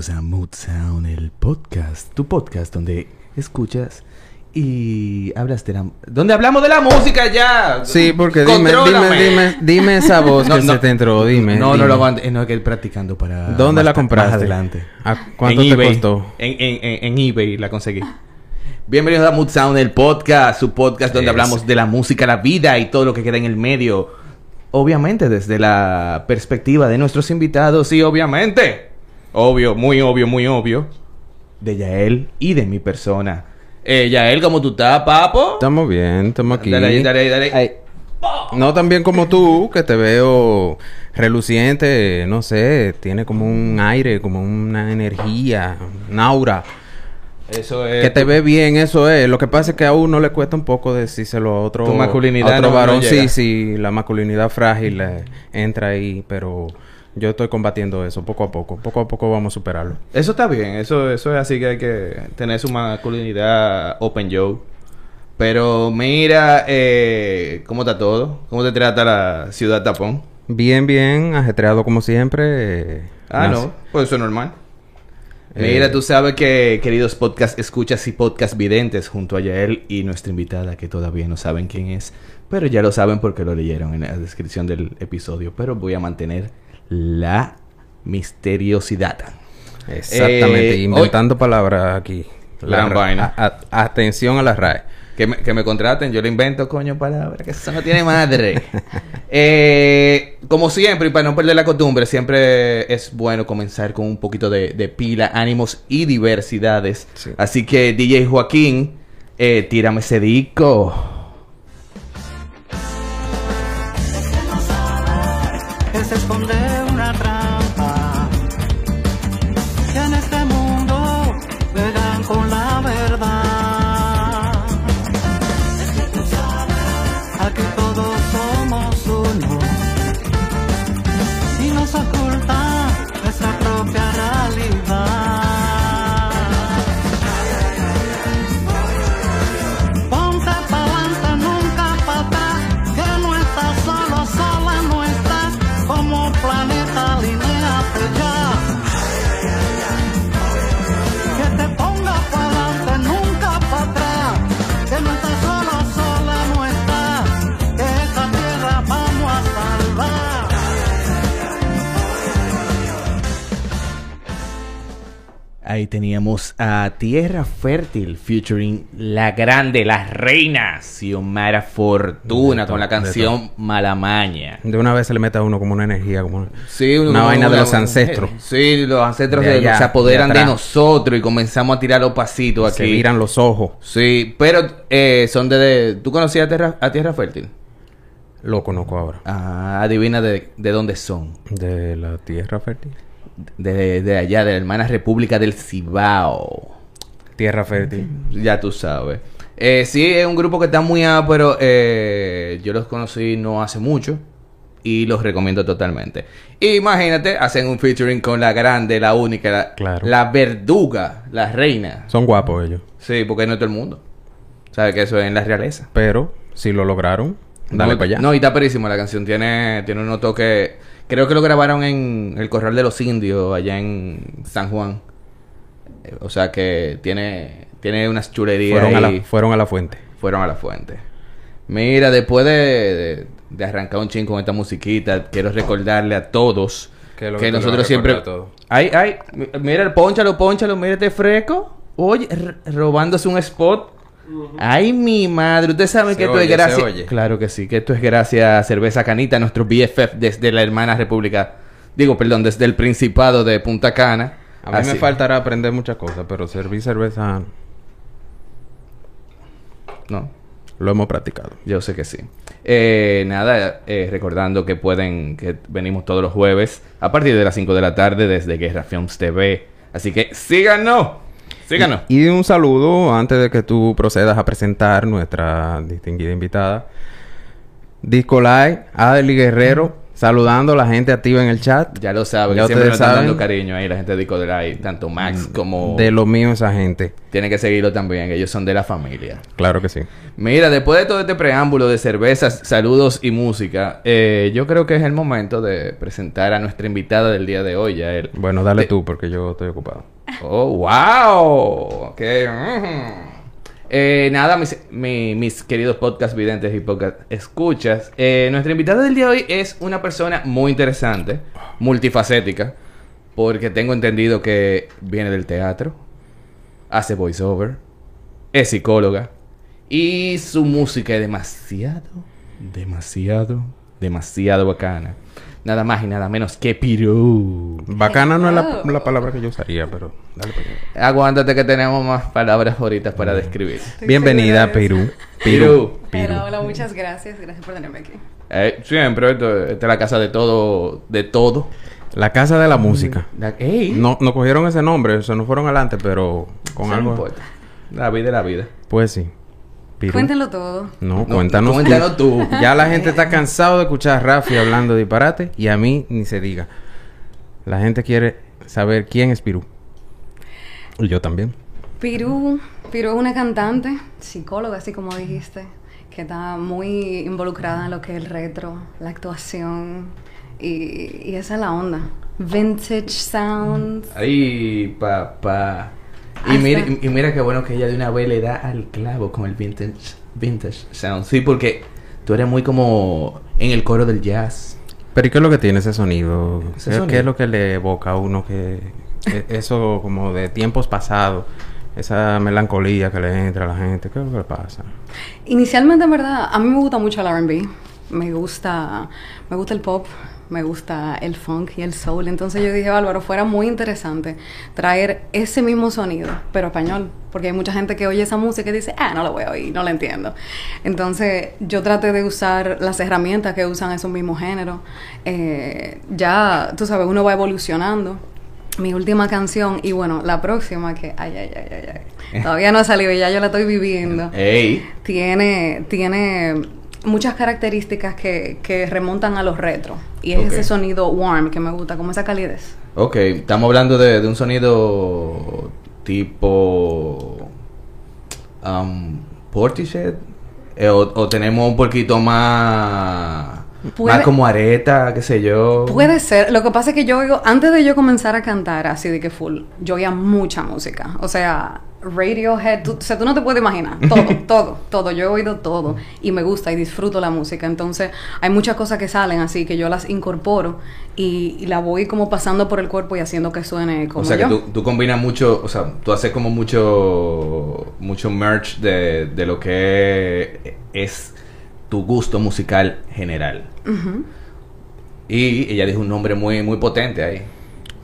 Bienvenidos a Mood Sound, el podcast, tu podcast donde escuchas y hablas de la... Donde hablamos de la música ya. Sí, porque dime, dime, dime, dime esa voz No, que no. se te entró, dime. No, no lo aguanto, eh, no, es que practicando para... ¿Dónde más la compraste? Más adelante. ¿A cuánto En te eBay. costó? En, en, en, en eBay la conseguí. Bienvenidos a Mood Sound, el podcast, su podcast donde Es. hablamos de la música, la vida y todo lo que queda en el medio. Obviamente desde la perspectiva de nuestros invitados, sí, obviamente. Obvio, muy obvio, muy obvio. De Yael y de mi persona. Eh, Yael, ¿cómo tú estás, papo? Estamos bien, estamos aquí. Dale ahí, dale ahí, dale ahí. No tan bien como tú, que te veo reluciente, no sé, tiene como un aire, como una energía, un aura. Eso es... Que te ve bien, eso es. Lo que pasa es que a uno le cuesta un poco decírselo a otro, Tu masculinidad a otro no- varón. no sí, sí, la masculinidad frágil eh, entra ahí, pero yo estoy combatiendo eso poco a poco. Poco a poco vamos a superarlo. Eso está bien, eso, eso es así que hay que tener su masculinidad open yo. Pero mira, eh, ¿cómo está todo? ¿Cómo te trata la ciudad tapón? Bien, bien, ajetreado como siempre. eh, Ah, nace- no, pues eso es normal. Eh, Mira, tú sabes que, queridos podcast escuchas y podcast videntes, junto a Yael y nuestra invitada, que todavía no saben quién es, pero ya lo saben porque lo leyeron en la descripción del episodio. Pero voy a mantener la misteriosidad. Exactamente, Eh, inventando palabras aquí. Gran ra- vaina. a- a- atención a las RAE. Que me, que me contraten, yo le invento, coño, palabras, que eso no tiene madre. Eh, como siempre, y para no perder la costumbre, siempre es bueno comenzar con un poquito de, de pila, ánimos y diversidades. Sí. Así que, DJ Joaquín, eh, tírame ese disco. que se esconde Ahí teníamos a Tierra Fértil featuring La Grande, la Reina, Xiomara Fortuna, con la canción Malamaña. De una vez se le mete a uno como una energía, como Sí, una vaina de los ancestros. Sí, los ancestros De se- se apoderan de nosotros y comenzamos a tirar los pasitos Se aquí. miran los ojos. Sí, pero eh, son de, de- ¿Tú conocías a Tierra, a Tierra Fértil? Lo conozco ahora. Ah, adivina de, de dónde son. De la tierra fértil. De, de allá, de la hermana República del Cibao. Tierra fértil. Ya tú sabes. Eh, sí, es un grupo que está muy A, pero eh, yo los conocí no hace mucho. Y los recomiendo totalmente. Imagínate, hacen un featuring con la grande, la única, la, Claro. la verduga, la reina. Son guapos ellos. Sí, porque no todo el mundo. Sabe que eso es en la realeza. Pero si lo lograron, dale no, para allá. No, y está perísimo la canción. Tiene, tiene unos toques. Creo que lo grabaron en el Corral de los Indios, allá en San Juan. Eh, O sea que tiene, tiene unas chulerías. fueron, a la, fueron a la fuente. fueron a la fuente. Mira, después de, de- de arrancar un chin con esta musiquita, quiero recordarle a todos ¿Qué es lo que, que nosotros siempre... Ay, ay, mi- mira, ponchalo, ponchalo, mírate fresco. Oye, robándose un spot. Ay, mi madre, ustedes saben Se que esto oye, es gracias... Claro que sí, que esto es gracias a Cerveza Canita, nuestro BFF desde la hermana república... Digo, perdón, desde el Principado de Punta Cana. A mí Así- me faltará aprender muchas cosas, pero servir cerveza No, lo hemos practicado. Yo sé que sí. Eh, nada, eh, recordando que pueden, que venimos todos los jueves a partir de las 5 de la tarde desde Guerra Films TV. Así que síganos, síganos. Y un saludo antes de que tú procedas a presentar nuestra distinguida invitada. Disco Live, Adeli Guerrero, Saludando a la gente activa en el chat. Ya lo saben, Ya que siempre nos están dando cariño ahí, la gente de Codray, tanto Max como... De lo mío esa gente. Tienen que seguirlo también, ellos son de la familia. Claro que sí. Mira, después de todo este preámbulo de cervezas, saludos y música, eh, yo creo que es el momento de presentar a nuestra invitada del día de hoy. Bueno, dale tú porque yo estoy ocupado. Oh, wow. Ujú. Eh, nada, mis, mi- mis queridos podcast videntes y podcast escuchas. eh, nuestra invitada del día de hoy es una persona muy interesante, multifacética, porque tengo entendido que viene del teatro, hace voiceover, es psicóloga y su música es demasiado, demasiado, demasiado bacana. Nada más y nada menos que Pirú. Bacana no es la, Wow. la palabra que yo usaría, pero dale para allá. Aguántate que tenemos más palabras ahorita para describir. Estoy Bienvenida de Perú. Perú. Perú. Hola, hola, muchas gracias. Gracias por tenerme aquí. Eh, siempre, esta es la casa de todo, de todo. La casa de la música. La- ey, No, no cogieron ese nombre, se nos fueron adelante, pero con no algo. importa. La vida es la vida. Pues sí. Cuéntenlo todo. No, No, cuéntanos, cuéntanos tú. Ya la gente está cansado de escuchar a Rafi hablando disparate y a mí ni se diga. La gente quiere saber quién es Pirú. Y yo también. Pirú, Pirú es una cantante, psicóloga, así como dijiste, que está muy involucrada en lo que es el retro, la actuación y, y esa es la onda. Vintage sounds. Ay, papá. Y mira, y, mira qué bueno que ella de una vez le da al clavo con el vintage, vintage sound. Sí, porque tú eres muy como en el coro del jazz. Pero ¿y qué es lo que tiene ese sonido? Ese ¿Qué, sonido. qué es lo que le evoca a uno que... eso como de tiempos pasados, esa melancolía que le entra a la gente, ¿qué es lo que le pasa? Inicialmente, en verdad, a mí me gusta mucho el R&B. Me gusta, me gusta el pop, me gusta el funk y el soul. Entonces yo dije, Álvaro, fuera muy interesante traer ese mismo sonido, pero español. Porque hay mucha gente que oye esa música y dice, ah, no lo voy a oír, no la entiendo. Entonces yo traté de usar las herramientas que usan esos mismos géneros. Eh, ya, tú sabes, uno va evolucionando. Mi última canción y bueno, la próxima que, ay, ay, ay, ay, ay, todavía no ha salido y ya yo la estoy viviendo Ey. tiene, tiene muchas características que, que remontan a los retro. Y es ese sonido warm que me gusta, como esa calidez. Ok, estamos hablando de, de un sonido tipo um, Portishead Eh, o, o tenemos un poquito más Puede- más como areta, qué sé yo. Puede ser. Lo que pasa es que yo oigo, antes de yo comenzar a cantar así de que full, yo oía mucha música. O sea, Radiohead, tú, o sea, tú no te puedes imaginar. Todo, todo, todo. Yo he oído todo y me gusta y disfruto la música. Entonces, hay muchas cosas que salen así que yo las incorporo y, y la voy como pasando por el cuerpo y haciendo que suene como o sea yo. que tú, tú combinas mucho, o sea, tú haces como mucho mucho merch de, de lo que es tu gusto musical general. Y ella dijo un nombre muy muy potente ahí.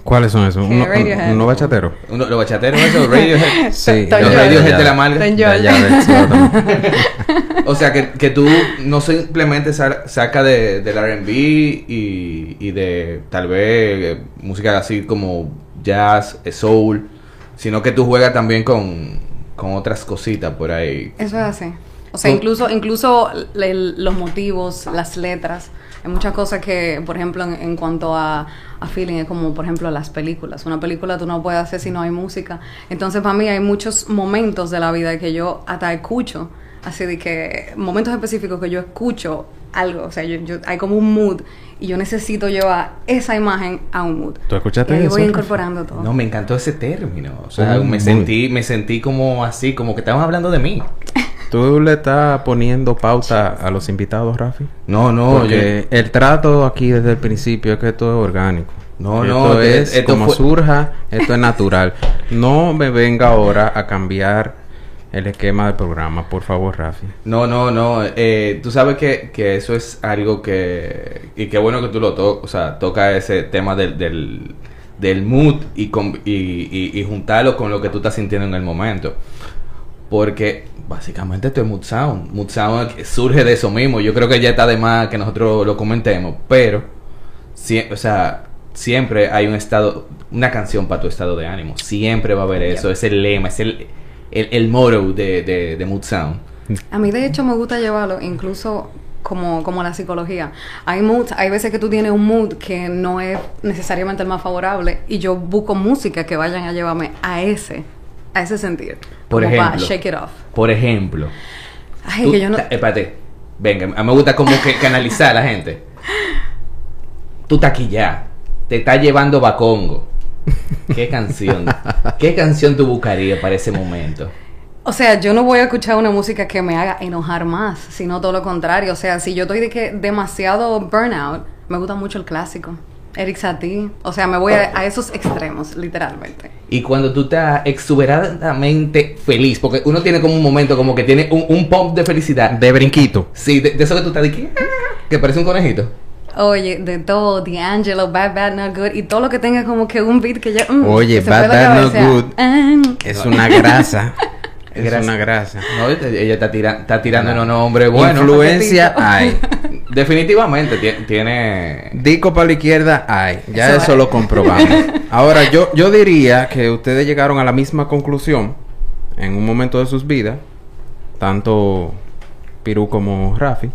¿Cuáles son esos? ¿Uno, Radiohead. uno bachateros? Uno, los bachateros, eso, Radiohead. Sí, Los. Radiohead de la Ya, ya también. O sea, que, que tú no simplemente sa- saca de, del R&B y, y de tal vez eh, música así como jazz, eh, soul, sino que tú juegas también con, con otras cositas por ahí. Eso es así. O sea, incluso, incluso los motivos, las letras, hay muchas cosas que, por ejemplo, en, en cuanto a, a feeling, es como, por ejemplo, las películas. Una película tú no puedes hacer si no hay música. Entonces, para mí hay muchos momentos de la vida que yo hasta escucho, así de que, momentos específicos que yo escucho algo, o sea, yo, yo- hay como un mood y yo necesito llevar esa imagen a un mood. ¿Tú escuchaste y ahí eso, voy incorporando todo. No, me encantó ese término. O sea, me sentí, me sentí como así, como que estaban hablando de mí. ¿Tú le estás poniendo pauta a los invitados, Rafi? No, no, Porque el trato aquí desde el principio es que esto es orgánico. No, esto no, es esto como fue- surja, esto es natural. No me venga ahora a cambiar el esquema del programa, por favor, Rafi. No, no, no. Eh, tú sabes que, que eso es algo que... Y qué bueno que tú lo tocas, o sea, toca ese tema del, del, del mood y, con- y, y, y juntarlo con lo que tú estás sintiendo en el momento. Porque básicamente esto es mood sound. Mood sound surge de eso mismo. Yo creo que ya está de más que nosotros lo comentemos. Pero, sie- o sea, siempre hay un estado, una canción para tu estado de ánimo. Siempre va a haber eso. Es el lema, es el, el, el motto de, de, de mood sound. A mí de hecho me gusta llevarlo incluso como, como la psicología. Hay moods, hay veces que tú tienes un mood que no es necesariamente el más favorable y yo busco música que vayan a llevarme a ese, a ese sentir. Por Como ejemplo. shake it off. Por ejemplo. Ay, tú que yo no... ta- espérate. Venga, a mí me gusta como que canalizar a la gente. Tú ya. Te está llevando Bacongo. ¿Qué canción? ¿Qué canción tú buscarías para ese momento? O sea, yo no voy a escuchar una música que me haga enojar más, sino todo lo contrario. O sea, si yo estoy de que demasiado burnout, me gusta mucho el clásico. Eric Satie. O sea, me voy a, a esos extremos, literalmente. Y cuando tú estás exuberantemente feliz, porque uno tiene como un momento como que tiene un, un pump de felicidad. De brinquito. Sí, de, de eso que tú estás de que, que parece un conejito. Oye, de todo, D'Angelo, Bad Bad Not Good, y todo lo que tenga como que un beat que ya... mm, Oye, que Bad Bad Not. Good. Ah, Es una grasa. es Grasa. una grasa. No, ella está, tira- está tirando unos nombres buenos. Influencia hay. Definitivamente tie- tiene. Dico para la izquierda hay. Ya Eso eso, es. lo comprobamos. Ahora, yo, yo diría que ustedes llegaron a la misma conclusión en un momento de sus vidas, tanto Pirú como Rafi,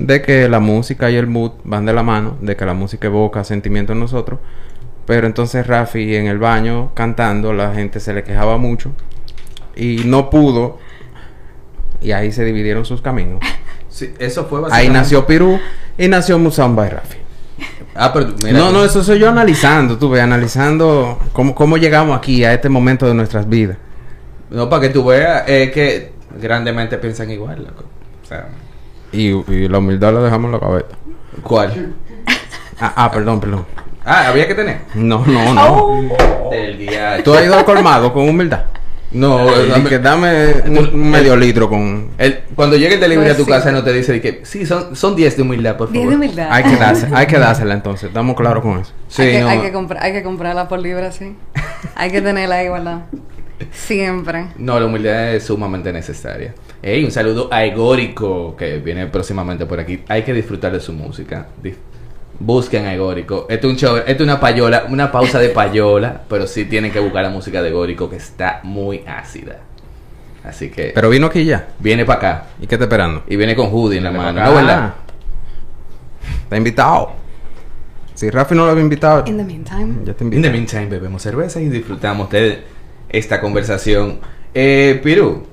de que la música y el mood van de la mano, de que la música evoca sentimientos en nosotros. Pero entonces Rafi en el baño cantando, la gente se le quejaba mucho y no pudo. Y ahí se dividieron sus caminos. Sí, eso fue Ahí nació Pirú y nació Musamba y Rafi. Ah, pero mira, no, no, eso soy yo analizando, tú ves, analizando cómo, cómo llegamos aquí a este momento de nuestras vidas. No, para que tú veas eh, que grandemente piensan igual, loco. O sea, Y, y la humildad la dejamos en la cabeza. ¿cuál? Ah, ah, perdón, perdón. Ah, había que tener. No, no, no. Del día. Tú has ido al colmado con humildad. No, Y dame- que dame un, un medio litro con... el- cuando llegue el delivery Pues a tu sí. casa no te dice que sí, son son 10 de humildad, por favor. Bien de humildad. Hay que darse, hay que dársela entonces, estamos claros con eso. Sí, hay, que, no. hay, que comprar, hay que comprarla por libra, sí. hay que tenerla ahí, ¿verdad? Siempre. No, la humildad es sumamente necesaria. Ey, un saludo a Egórico, que viene próximamente por aquí. Hay que disfrutar de su música. Busquen a Egórico. Esto es un show, esto es una payola, una pausa de payola, pero sí tienen que buscar la música de Egórico, que está muy ácida. Así que Pero vino aquí ya. viene para acá. ¿Y qué está esperando? Y viene con Hoodie en la mano, Ah, ¿no verdad? Está invitado. Si Rafi no lo había invitado, In the meantime. ya te In invito. the meantime, bebemos cerveza y disfrutamos de esta conversación. Eh, Piru,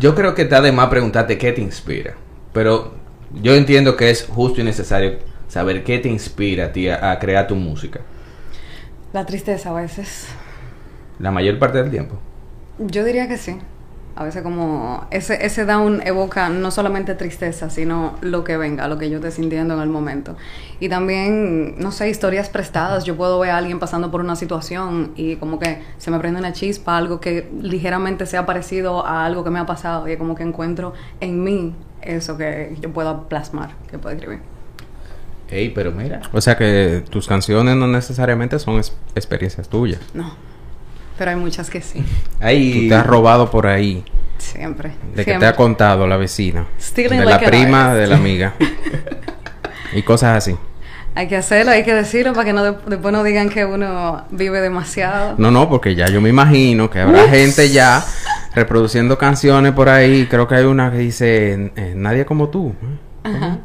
yo creo que está de más preguntarte qué te inspira. Pero yo entiendo que es justo y necesario saber qué te inspira a ti a, a crear tu música. La tristeza a veces. La mayor parte del tiempo. Yo diría que sí. A veces como ese, ese down evoca no solamente tristeza, sino lo que venga, lo que yo esté sintiendo en el momento. Y también, no sé, historias prestadas. Yo puedo ver a alguien pasando por una situación y como que se me prende una chispa, algo que ligeramente sea parecido a algo que me ha pasado y como que encuentro en mí eso que yo puedo plasmar, que puedo escribir. Ey, pero mira. O sea que tus canciones no necesariamente son es- experiencias tuyas. No. Pero hay muchas que sí. Ahí. Tú te has robado por ahí. Siempre. De que te Siempre. ha contado la vecina. Stealing de like la prima, artist. de la amiga. y cosas así. Hay que hacerlo, hay que decirlo para que no de- después no digan que uno vive demasiado. No, no, porque ya yo me imagino que habrá gente ya reproduciendo canciones por ahí. Creo que hay una que dice, eh, nadie como tú. Ajá.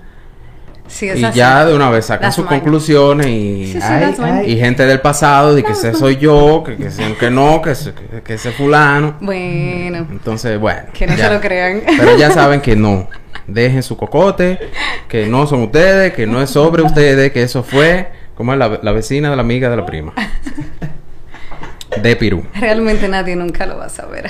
Sí, es Y así. ya de una vez sacan That's sus mine. conclusiones y, Sí, sí, ay, that's mine. y gente del pasado, de que ese soy yo, que, que, ese- que no, que, ese- que, que ese fulano. Bueno, Entonces, bueno. que no ya. se lo crean. Pero ya saben que no. Dejen su cocote, que no son ustedes, que no es sobre ustedes, que eso fue, como es la, la vecina de la amiga de la prima. De Pirú. Realmente nadie nunca lo va a saber.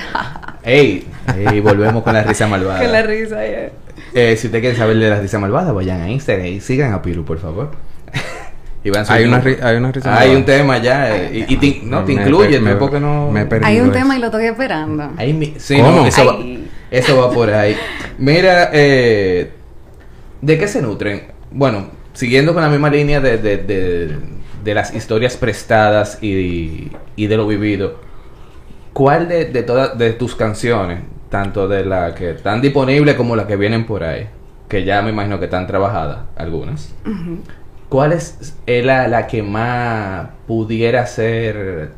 Ey, ey, volvemos con la risa malvada. Con la risa, ya. Eh, si usted quiere saber de la risa malvada, vayan a Instagram y sigan a Piru, por favor. y van Hay una, hay una risa Hay un tema ya. eh, y, y te, no, te Me- incluye, me- porque no. me he perdido Hay un eso. tema y lo estoy esperando. Ahí mi- sí, ¿Cómo? no, eso, va, Ay. eso va por ahí. Mira, eh, ¿de qué se nutren? Bueno, siguiendo con la misma línea de, de, de, de las historias prestadas y, y de lo vivido, ¿cuál de, de todas de tus canciones, tanto de las que están disponibles como las que vienen por ahí, que ya me imagino que están trabajadas algunas, ¿cuál es la, la que más pudiera ser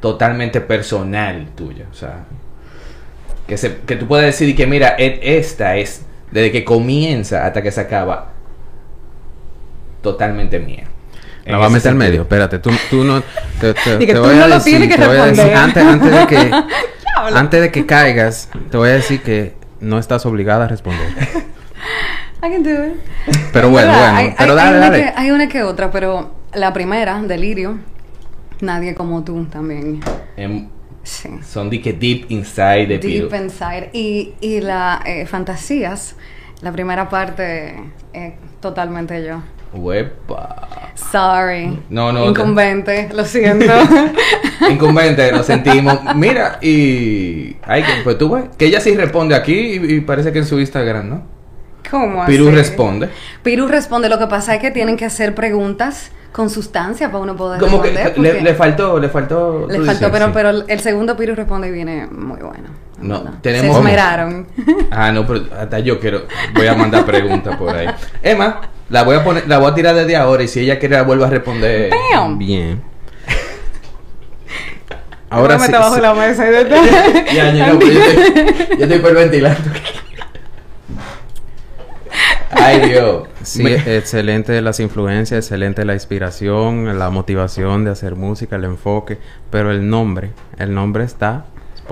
totalmente personal tuya? O sea, que, se, que tú puedas decir que mira, e- esta es Desde que comienza hasta que se acaba. Totalmente mía. La va a meter al medio. Espérate, tú, tú no... Te, te- que te tú voy no a lo decir, tienes que te voy a decir- responder. antes, antes de que... antes de que caigas, te voy a decir que no estás obligada a responder. I can do it. Pero bueno, bueno. Hay, pero hay- dale, hay una dale. Que, hay una que otra, pero la primera, Delirio, nadie como tú también. Em, Sí. son de que deep inside de Piru. Deep Inside. Y, y la eh, Fantasías, la primera parte, eh, totalmente yo. Huepa. Sorry. No, no, Incumbente, lo siento. Incumbente, lo sentimos. Mira, y. Ay, que, pues tú ves. Que ella sí responde aquí y, y parece que en su Instagram, ¿no? ¿Cómo Piru así? responde. Piru responde. Lo que pasa es que tienen que hacer preguntas con sustancia para uno poder Como que responder. le, porque le faltó, le faltó. le faltó, dices, pero, sí. pero el el segundo Piru responde y viene muy bueno. No, verdad. tenemos- Se esmeraron. Ah, no, pero hasta yo quiero. Voy a mandar preguntas por ahí. Emma, la voy a poner, la voy a tirar desde ahora y si ella quiere la vuelvo a responder. Bam. Bien. Ahora sí. sí. la mesa y de Ya, ya, no, yo estoy, yo estoy hiperventilando. Ay, Dios. Sí, Me- excelente las influencias, excelente la inspiración, la motivación de hacer música, el enfoque, pero el nombre, el nombre está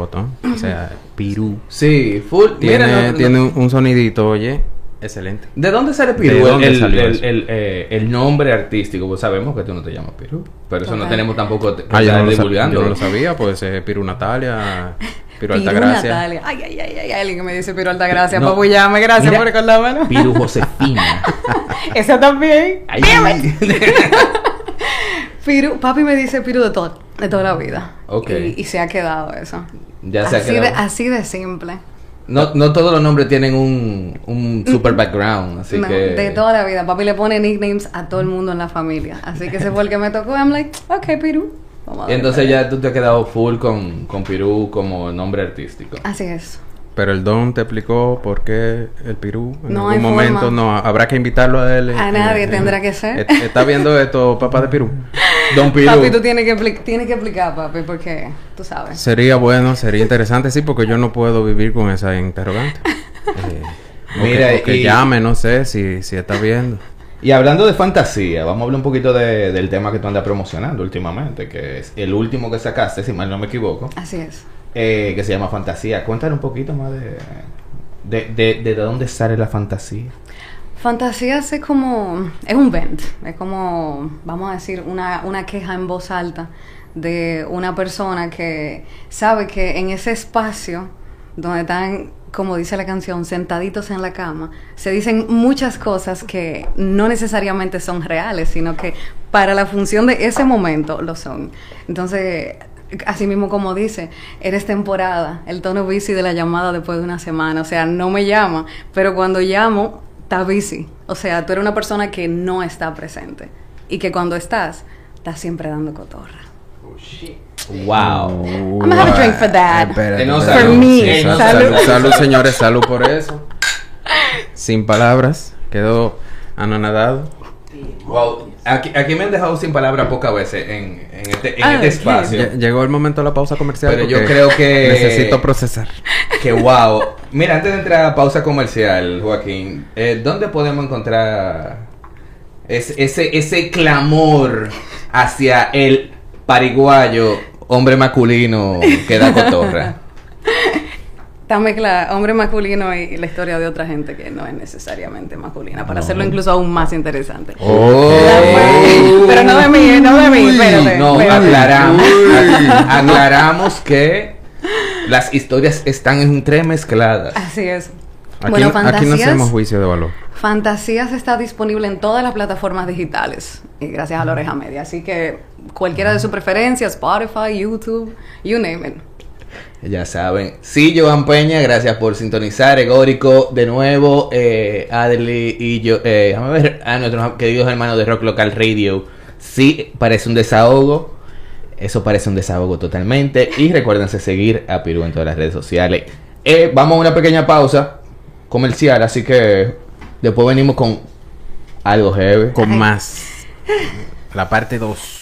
spot on, o sea, Pirú. Sí, full. Tiene, Mira, no- no- tiene un, un sonidito, oye, excelente. ¿De dónde sale Pirú? ¿De El- dónde el, salió el- eso? el, eh, el nombre artístico. Pues sabemos que tú no te llamas Pirú. Pero eso no tenemos tampoco que Ah, yo estar no, lo sab- divulgando. yo no lo sabía, pues eh, Pirú Natalia, Pirú Piru Altagracia. Natalia. Ay, ay, ay, ay, alguien que me dice Piru Altagracia. No. Papu, llame, gracias Mira, por recordármelo. Pirú Josefina. Esa también. Ay, Piru, papi me dice Piru de, todo, de toda la vida. Ok. Y, y se ha quedado eso. Ya se ha de, quedado. así de simple. No, no todos los nombres tienen un, un super background, así No, que... De toda la vida. Papi le pone nicknames a todo el mundo en la familia. Así que ese fue el que me tocó. I'm like, ok, darle entonces ya tú te has quedado full con, con Pirú como nombre artístico. Así es. Pero el Don te explicó por qué el Pirú. En No algún hay momento forma. no, habrá que invitarlo a él. A nadie tendrá que ser. Eh, ¿Está viendo esto, papá de Pirú? Don Pirú. Papi, tú tienes que, tienes que explicar, papi, porque tú sabes. Sería bueno, sería interesante, sí, porque yo no puedo vivir con esa interrogante. Eh, o Mira, que, o que y- llame, no sé si, si está viendo. Y hablando de fantasía, vamos a hablar un poquito de- del tema que tú andas promocionando últimamente, que es el último que sacaste, si mal no me equivoco, Así es. Eh, que se llama Fantasía. Cuéntanos un poquito más de, de, de, de dónde sale la fantasía. Fantasías es como, es un vent, es como, vamos a decir, una, una queja en voz alta de una persona que sabe que en ese espacio donde están, como dice la canción, sentaditos en la cama, se dicen muchas cosas que no necesariamente son reales, sino que para la función de ese momento lo son. Entonces, así mismo como dice, eres temporada, el tono busy de la llamada después de una semana, o sea, no me llama, pero cuando llamo, está busy. O sea, tú eres una persona que no está presente y que cuando estás, estás siempre dando cotorra. ¡Wow! I'm gonna have a drink for that. Espérate, no. For me. Sí, sal- Salud. salud, salud, señores, salud por eso. Sin palabras, quedó anonadado. Wow. Aquí, aquí me han dejado sin palabras pocas veces en, en este, en Ah, este espacio. Lle- Llegó el momento de la pausa comercial. Pero yo creo que- Necesito procesar. Que wow. Mira, antes de entrar a pausa comercial, Joaquín, eh, ¿dónde podemos encontrar ese, ese, ese clamor hacia el pariguayo, hombre masculino que da cotorra? Está mezcla hombre masculino y la historia de otra gente que no es necesariamente masculina, para No. hacerlo incluso aún más interesante. Oh. Pero no de mí, no de mí, espérate. No, aclaramos, aclaramos que las historias están entremezcladas. Así es. Aquí, bueno, no- aquí no Fantasías, hacemos juicio de valor. Fantasías está disponible en todas las plataformas digitales, y gracias a la oreja media. Así que cualquiera de su preferencia, Spotify, YouTube, you name it. Ya saben. Sí, Joan Peña, gracias por sintonizar. Egórico, de nuevo. Eh, Adli y yo. Eh, déjame ver a nuestros queridos hermanos de Rock Local Radio. Sí, parece un desahogo. Eso parece un desahogo totalmente. Y recuérdense seguir a Pirú en todas las redes sociales. Eh, vamos a una pequeña pausa comercial, así que después venimos con algo heavy. Con más. La parte 2.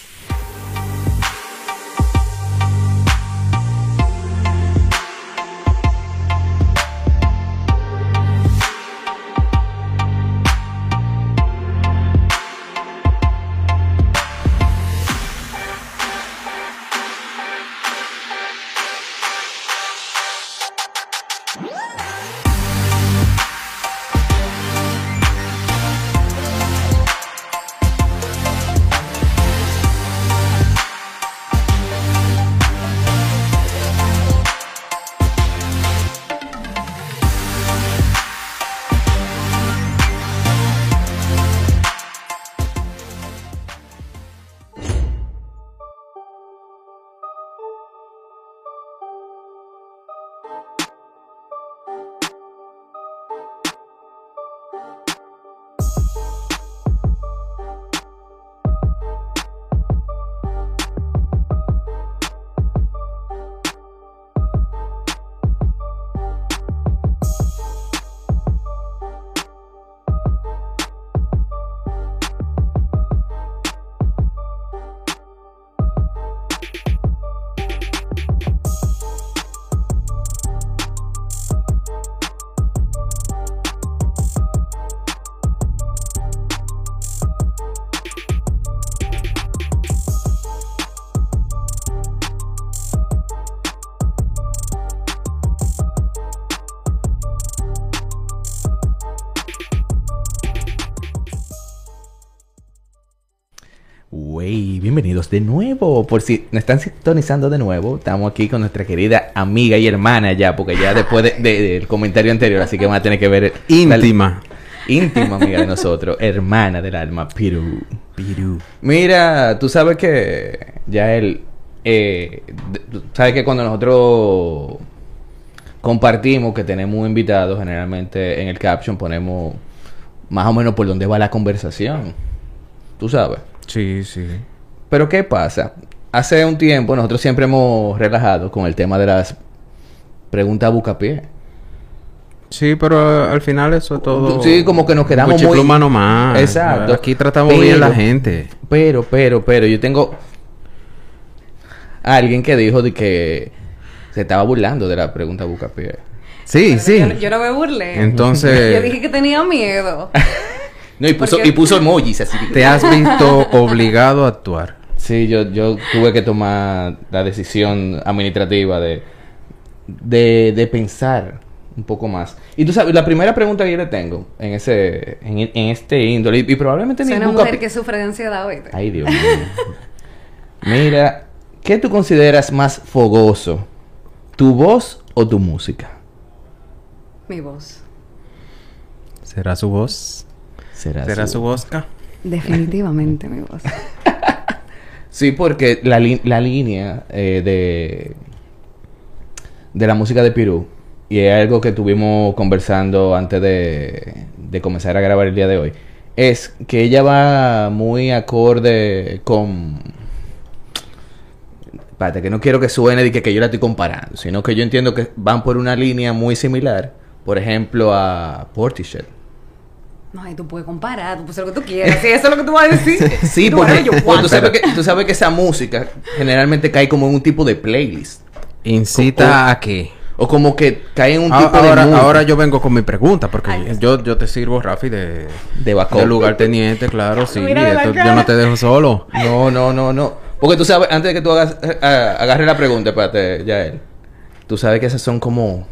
De nuevo. Por si nos están sintonizando de nuevo, estamos aquí con nuestra querida amiga y hermana ya, porque ya después de- de- del comentario anterior, así que van a tener que ver. Íntima. la- íntima amiga de nosotros, hermana del alma, Piru. Piru. Mira, tú sabes que ya él. Eh, sabes que cuando nosotros compartimos que tenemos un invitado, generalmente en el caption ponemos más o menos por dónde va la conversación. Tú sabes. Sí, sí. Pero ¿qué pasa? Hace un tiempo nosotros siempre hemos relajado con el tema de las preguntas bucapié. Sí, pero al final eso es todo. Sí, como que nos quedamos muy- Cuchipluma nomás. Exacto. Aquí tratamos Pero- bien a la gente. Pero, pero, pero, yo tengo a alguien que dijo de que se estaba burlando de la pregunta bucapié. Sí, sí. Yo, no- yo no me burlé. Entonces- Yo dije que tenía miedo. No, y puso, Porque- y puso emojis así. Te has visto obligado a actuar. Sí, yo, yo tuve que tomar la decisión administrativa de, de, de pensar un poco más. Y tú sabes, la primera pregunta que yo le tengo en ese en, en este índole, y, y probablemente Soy ni una mujer que sufre de ansiedad, ¿oíste? Ay, Dios mío. Mira, ¿qué tú consideras más fogoso? ¿Tu voz o tu música? Mi voz. ¿Será su voz? Será, ¿Será su- su vozca? Definitivamente mi voz. Sí, porque la, la línea eh, de, de la música de Pirú, y es algo que estuvimos conversando antes de, de comenzar a grabar el día de hoy, es que ella va muy acorde con... Espérate, que no quiero que suene de que, que yo la estoy comparando, sino que yo entiendo que van por una línea muy similar, por ejemplo, a Portishead. No, y tú puedes comparar, tú puedes hacer lo que tú quieras. Si eso es lo que tú vas a decir. Sí, tú porque, tú, sabes que, tú sabes que esa música generalmente cae como en un tipo de playlist. ¿Incita O- a qué? O como que cae en un Ah, tipo ahora, de mood ahora yo vengo con mi pregunta, porque Ay, yo, yo te sirvo, Rafi, de, de de lugar teniente, claro, sí. Esto- yo no te dejo solo. No, no, no, no. Porque tú sabes, antes de que tú hagas, eh, ah, agarres la pregunta, espérate, Yael. Tú sabes que esas son como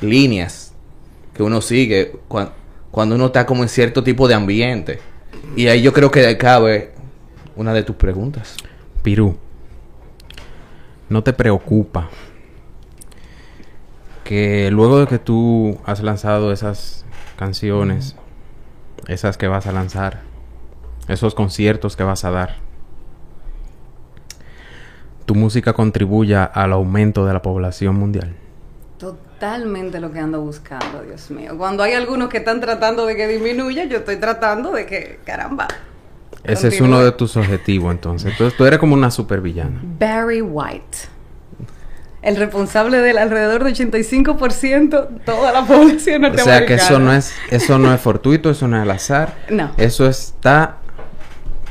líneas que uno sigue cua- cuando uno está como en cierto tipo de ambiente. Y ahí yo creo que cabe una de tus preguntas. Pirú, no te preocupa que luego de que tú has lanzado esas canciones, esas que vas a lanzar, esos conciertos que vas a dar, tu música contribuya al aumento de la población mundial. Totalmente lo que ando buscando, Dios mío. Cuando hay algunos que están tratando de que disminuya, yo estoy tratando de que, caramba. Ese es uno de tus objetivos, entonces. Entonces tú eres como una supervillana. Barry White. El responsable del alrededor de 85% de toda la población O sea que eso no es, eso no es fortuito, eso no es al azar. No. Eso está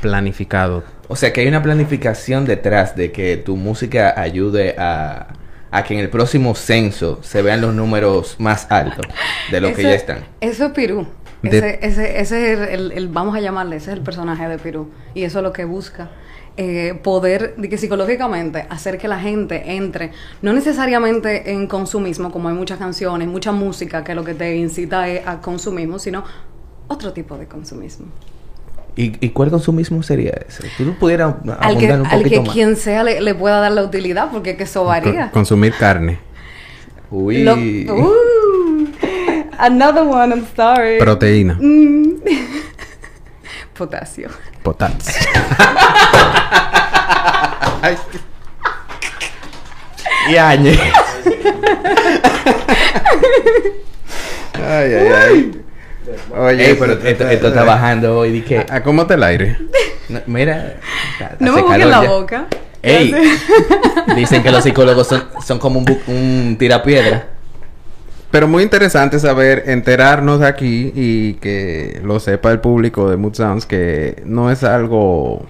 planificado. O sea que hay una planificación detrás de que tu música ayude a, a que en el próximo censo se vean los números más altos de lo que ya están. Eso es Pirú. De- Ese, ese, ese es el, el- el- vamos a llamarle, ese es el personaje de Pirú. Y eso es lo que busca. eh, poder, de que psicológicamente, hacer que la gente entre, no necesariamente en consumismo, como hay muchas canciones, mucha música que lo que te incita es a consumismo, sino otro tipo de consumismo. ¿Y, y cuál consumismo sería ese? Tú no pudieras Al que, abundar un al poquito que más. quien sea le, le pueda dar la utilidad, porque que eso varía. Con- consumir carne, Uy. Lo- Uh, another one, I'm sorry. proteína, Mm. Potasio. potats. Y añe. ay, ay, ay. Oye, Ey, pero esto, esto está bajando hoy. Di que, Acómate el aire. no, mira. está- No hace me busques la ya. boca. Ey, dicen que los psicólogos son, son como un, un tirapiedra. Pero muy interesante saber, enterarnos aquí y que lo sepa el público de Mood Sounds que no es algo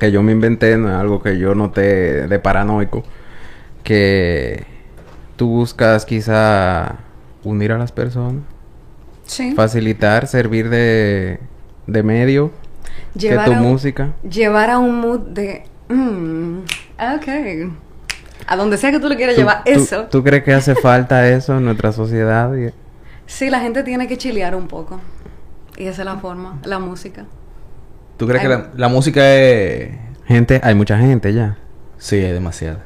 que yo me inventé, no es algo que yo noté de paranoico. Que tú buscas quizá unir a las personas, Sí. facilitar, servir de, de medio, Llevar que tu a un- música. Llevar a un mood de. mm, ok. A donde sea que tú le quieras ¿Tú- llevar tú- eso. ¿Tú crees que hace falta eso en nuestra sociedad? Y- Sí, la gente tiene que chilear un poco. Y esa es la forma, la música. ¿Tú crees que la, la música es Gente, hay mucha gente ya. Sí, es demasiado.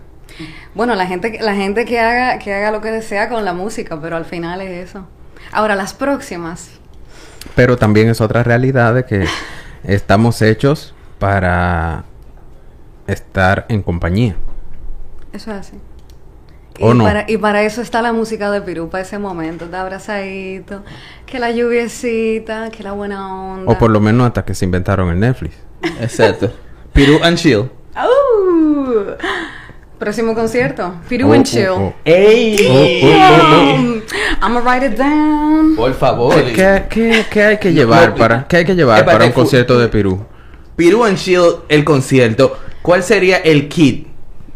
Bueno, la gente, la gente que haga, que haga lo que desea con la música, pero al final es eso. Ahora, las próximas. Pero también es otra realidad de que estamos hechos para estar en compañía. Eso es así. ¿O y, no? para, y para eso está la música de Pirú, para ese momento, de abrazadito, que la lluviecita, que la buena onda. O por lo menos hasta que se inventaron el Netflix. Exacto. Pirú and Chill. ¡Au! Próximo concierto, Pirú Oh, and oh, Chill. oh. ¡Ey! Damn. I'ma write it down. Por favor. ¿Qué, qué- qué- qué hay que llevar para qué hay que llevar espérate, para un concierto de Perú? Pirú and Chill, el concierto. ¿Cuál sería el kit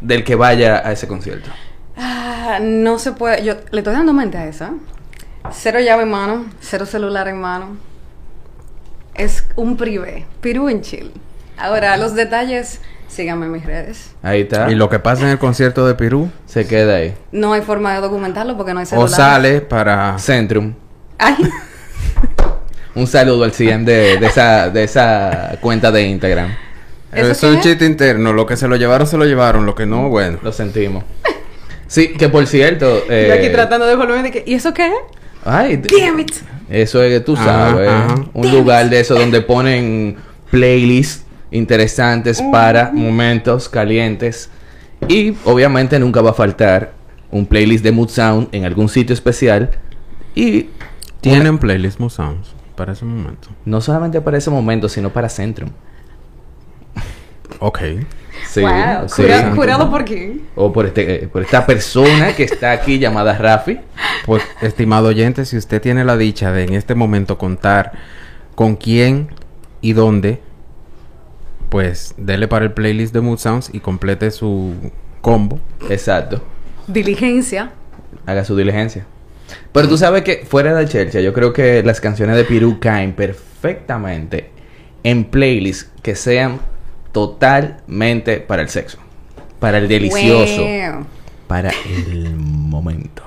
del que vaya a ese concierto? Ah, no se puede. Yo le estoy dando mente a esa. Cero llave en mano, cero celular en mano. Es un privé. Pirú en chill. Ahora, los detalles, síganme en mis redes. Ahí está. Y lo que pasa en el concierto de Perú Se queda ahí. No hay forma de documentarlo porque no hay o celular. sale para Centrum. Ay, Un saludo al CM de, de esa, de esa cuenta de Instagram. ¿Eso Eso es un chiste interno. Lo que se lo llevaron, se lo llevaron. Lo que no, bueno. Lo sentimos. Sí, que por cierto. eh, yo aquí tratando de volverme de que. ¿Y eso qué? Ay, Damn it. Eso es que tú sabes. ajá. Un lugar de eso donde ponen playlists interesantes para momentos calientes. Y obviamente nunca va a faltar un playlist de Mood Sound en algún sitio especial. Y Tienen playlist Mood Sounds para ese momento. no solamente para ese momento, sino para Centrum. Ok. Sí, wow. sí. Cura- ¿Curado por qué? O por, este, eh, por esta persona que está aquí llamada Rafi. Pues, estimado oyente, si usted tiene la dicha de en este momento contar con quién y dónde, pues dele para el playlist de Mood Sounds y complete su combo. Exacto. Diligencia. haga su diligencia. Pero tú sabes que fuera de Chelsea, yo creo que las canciones de Pirú caen perfectamente en playlists que sean totalmente para el sexo, para el delicioso, Wow. para el momento.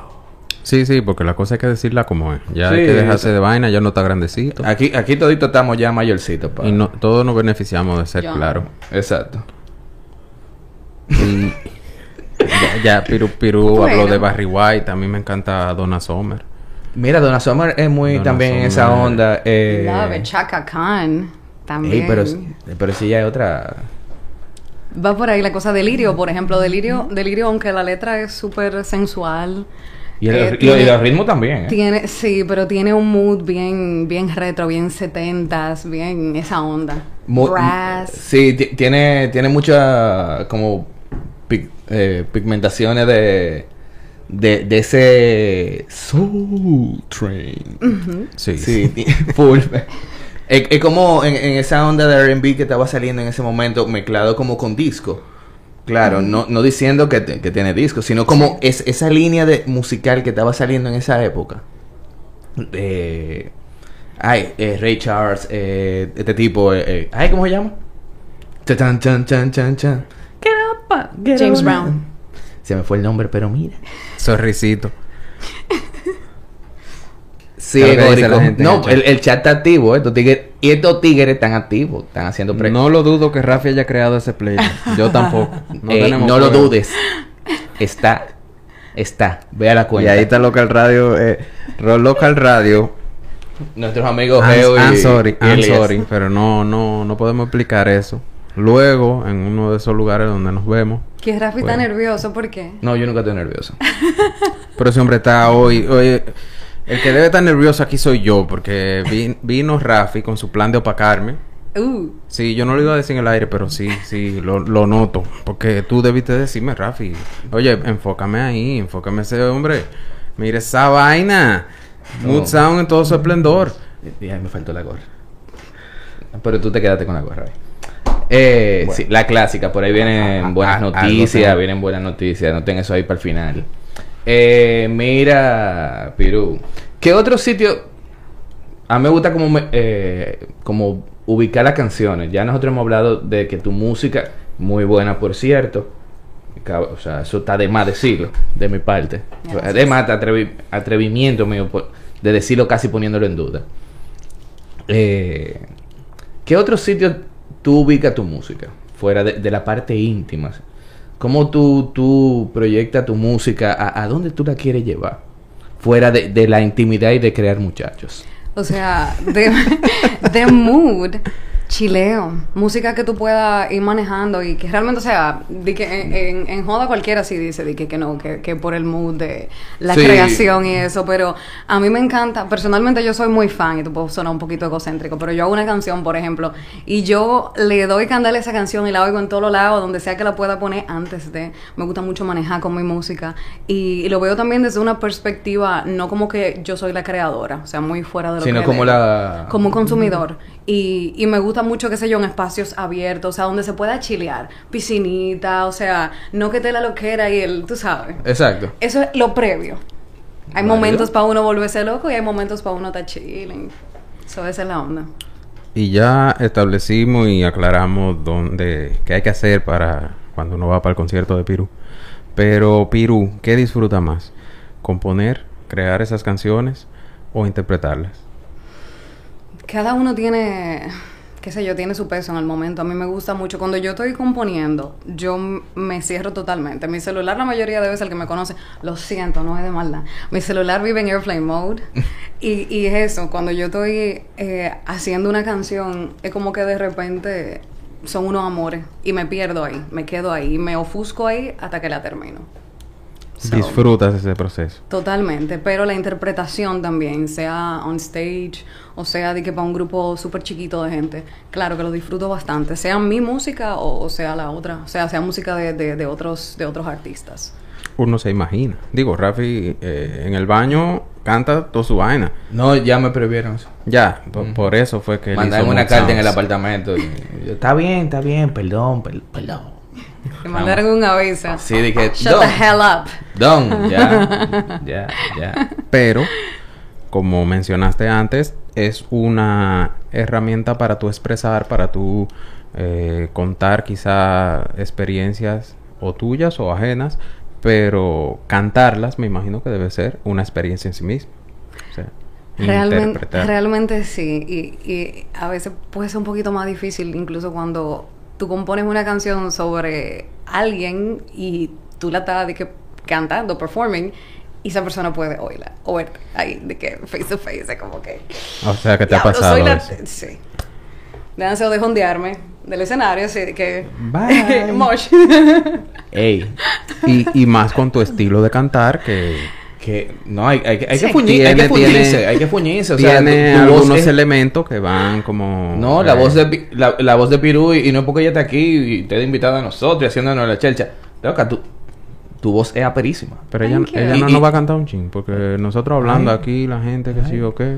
Sí, sí, porque la cosa hay que decirla como es. Ya hay que dejarse de vaina, ya no está grandecito. Aquí, aquí todito estamos ya mayorcitos, pa. Y no, todos nos beneficiamos de ser Ya. claro. Exacto. Y ya, ya Piru, Piru Bueno. habló de Barry White, a mí me encanta Donna Summer. Mira, Donna Summer es muy Donna también en esa onda. Eh, Love it. Chaka Khan. También. ey, pero, pero si ya es otra. Va por ahí la cosa delirio, por ejemplo, delirio, delirio, aunque la letra es súper sensual. Y, el, eh, y ritmos también. ¿eh? Tiene, sí, pero tiene un mood bien, bien retro, bien setentas, bien esa onda. Brass. Sí, ti- tiene, tiene mucha como eh, pigmentaciones de, de, de ese Soul Train. Sí, Sí, full. es, es como en, en esa onda de R&B que estaba saliendo en ese momento mezclado como con disco. Claro, no, no diciendo que, te- que tiene disco, sino como es, esa línea de musical que estaba saliendo en esa época. Eh, ay, eh, Ray Charles, eh, este tipo, eh, eh, ay, ¿cómo se llama? Chan, chan, chan, chan, chan. Get up, get James on. Brown. Se me fue el nombre, pero mira. Sorrisito. Sí, ¿Qué es lo que dice egórico. la gente en No, el chat? el, el chat está activo, eh, estos tigres, y estos tigres están activos, están haciendo pre No lo dudo que Rafi haya creado ese playlist. Yo tampoco. No, Ey, tenemos no lo dudes. Está, está, ve a la Y cuenta. ahí está Local Radio. Eh, Local Radio. Nuestros amigos I'm, Geo y I'm sorry, y I'm sorry. Pero no, no, no podemos explicar eso. Luego, en uno de esos lugares donde nos vemos. Que Rafi está nervioso, ¿por qué? No, yo nunca estoy nervioso. Pero ese hombre está hoy, hoy- el que debe estar nervioso aquí soy yo, porque vi- vino Rafi con su plan de opacarme. Uh, Sí, yo no lo iba a decir en el aire, pero sí, sí, lo, lo noto. Porque tú debiste decirme, Rafi, oye, enfócame ahí, enfócame a ese hombre. Mira esa vaina. No. Mood Sound en todo su esplendor. Y ahí me faltó la gorra. Pero tú te quedaste con la gorra. ahí. Eh, Bueno. sí, la clásica, por ahí vienen buenas ah, noticias, vienen buenas noticias, noten eso ahí para el final. Eh, mira, Pirú, ¿qué otro sitio? A mí me gusta como, eh, como ubicar las canciones. Ya nosotros hemos hablado de que tu música, muy buena por cierto, o sea, eso está de más decirlo, de mi parte. Gracias. De más atrevi- atrevimiento mío por- de decirlo casi poniéndolo en duda. Eh, ¿Qué otro sitio tú ubicas tu música? fuera de, de la parte íntima. ¿Cómo tú, tú proyectas tu música? A, a dónde tú la quieres llevar? Fuera de, de la intimidad y de crear muchachos. O sea, de, de mood, chileo, música que tú puedas ir manejando y que realmente, o sea, di que en, en- en joda cualquiera sí dice di que, que no, que, que por el mood de la Sí. creación y eso, pero a mí me encanta, personalmente yo soy muy fan y tú puedo sonar un poquito egocéntrico, pero yo hago una canción, por ejemplo, y yo le doy candela a esa canción y la oigo en todos los lados, donde sea que la pueda poner antes de, me gusta mucho manejar con mi música y, y lo veo también desde una perspectiva, no como que yo soy la creadora, o sea, muy fuera de lo Sino que como leo. la- como consumidor y, y me gusta mucho qué sé yo en espacios abiertos o sea donde se pueda chilear piscinita o sea no que te la loquera y el tú sabes Exacto. eso es lo previo hay Válido. momentos para uno volverse loco y hay momentos para uno estar chilling eso esa es la onda Y ya establecimos y aclaramos dónde, qué hay que hacer para cuando uno va para el concierto de Pirú. Pero Pirú, ¿qué disfruta más? ¿Componer, crear esas canciones o interpretarlas? Cada uno tiene qué sé yo, tiene su peso en el momento. A mí me gusta mucho. Cuando yo estoy componiendo, yo me cierro totalmente. Mi celular, la mayoría de veces, el que me conoce, lo siento, no es de maldad. Mi celular vive en airplane mode. y, y es eso, cuando yo estoy eh, haciendo una canción, es como que de repente son unos amores. Y me pierdo ahí, me quedo ahí, me ofusco ahí hasta que la termino. So, Disfrutas ese proceso. Totalmente, pero la interpretación también, sea on stage o sea de que para un grupo súper chiquito de gente, claro que lo disfruto bastante, sea mi música o, o sea la otra, o sea, sea música de, de, de otros de otros artistas. Uno se imagina. Digo, Rafi eh, en el baño canta toda su vaina. No, ya me previeron eso. Ya, por, por eso fue que Mandaron una carta en el apartamento. y yo, está bien, está bien, perdón, per- perdón. Me mandaron un aviso. Sí, dije, Shut "Don". the hell up. Don, ya, ya, ya. Pero, como mencionaste antes, es una herramienta para tú expresar, para tú eh, contar quizá experiencias o tuyas o ajenas, pero cantarlas me imagino que debe ser una experiencia en sí misma. O sea, Realmente, realmente sí. Y, y a veces puede ser un poquito más difícil, incluso cuando tú compones una canción sobre alguien y tú la estás de que cantando, performing, y esa persona puede oírla, o verte ahí, de que face to face, es como que. O sea, que te ha "Diablo, pasado la- eso. Sí. De deseo de jondearme del escenario, así de que. Bye. Mosh. Ey, Y, y más con tu estilo de cantar que que no, hay, hay, que- hay Sí. que fuñir, hay que fuñirse, tiene- hay que fuñirse. O sea, tiene tu- algunos es- elementos que van como... No, la eh, voz de la, la voz de Pirú y, y no es porque ella está aquí y te ha invitado a nosotros y haciéndonos la chelcha. Loca, tu, tu voz es aperísima. Pero ella, ella no Y- nos va a cantar un ching, porque nosotros hablando Ay. aquí, la gente que sí Ay. o qué.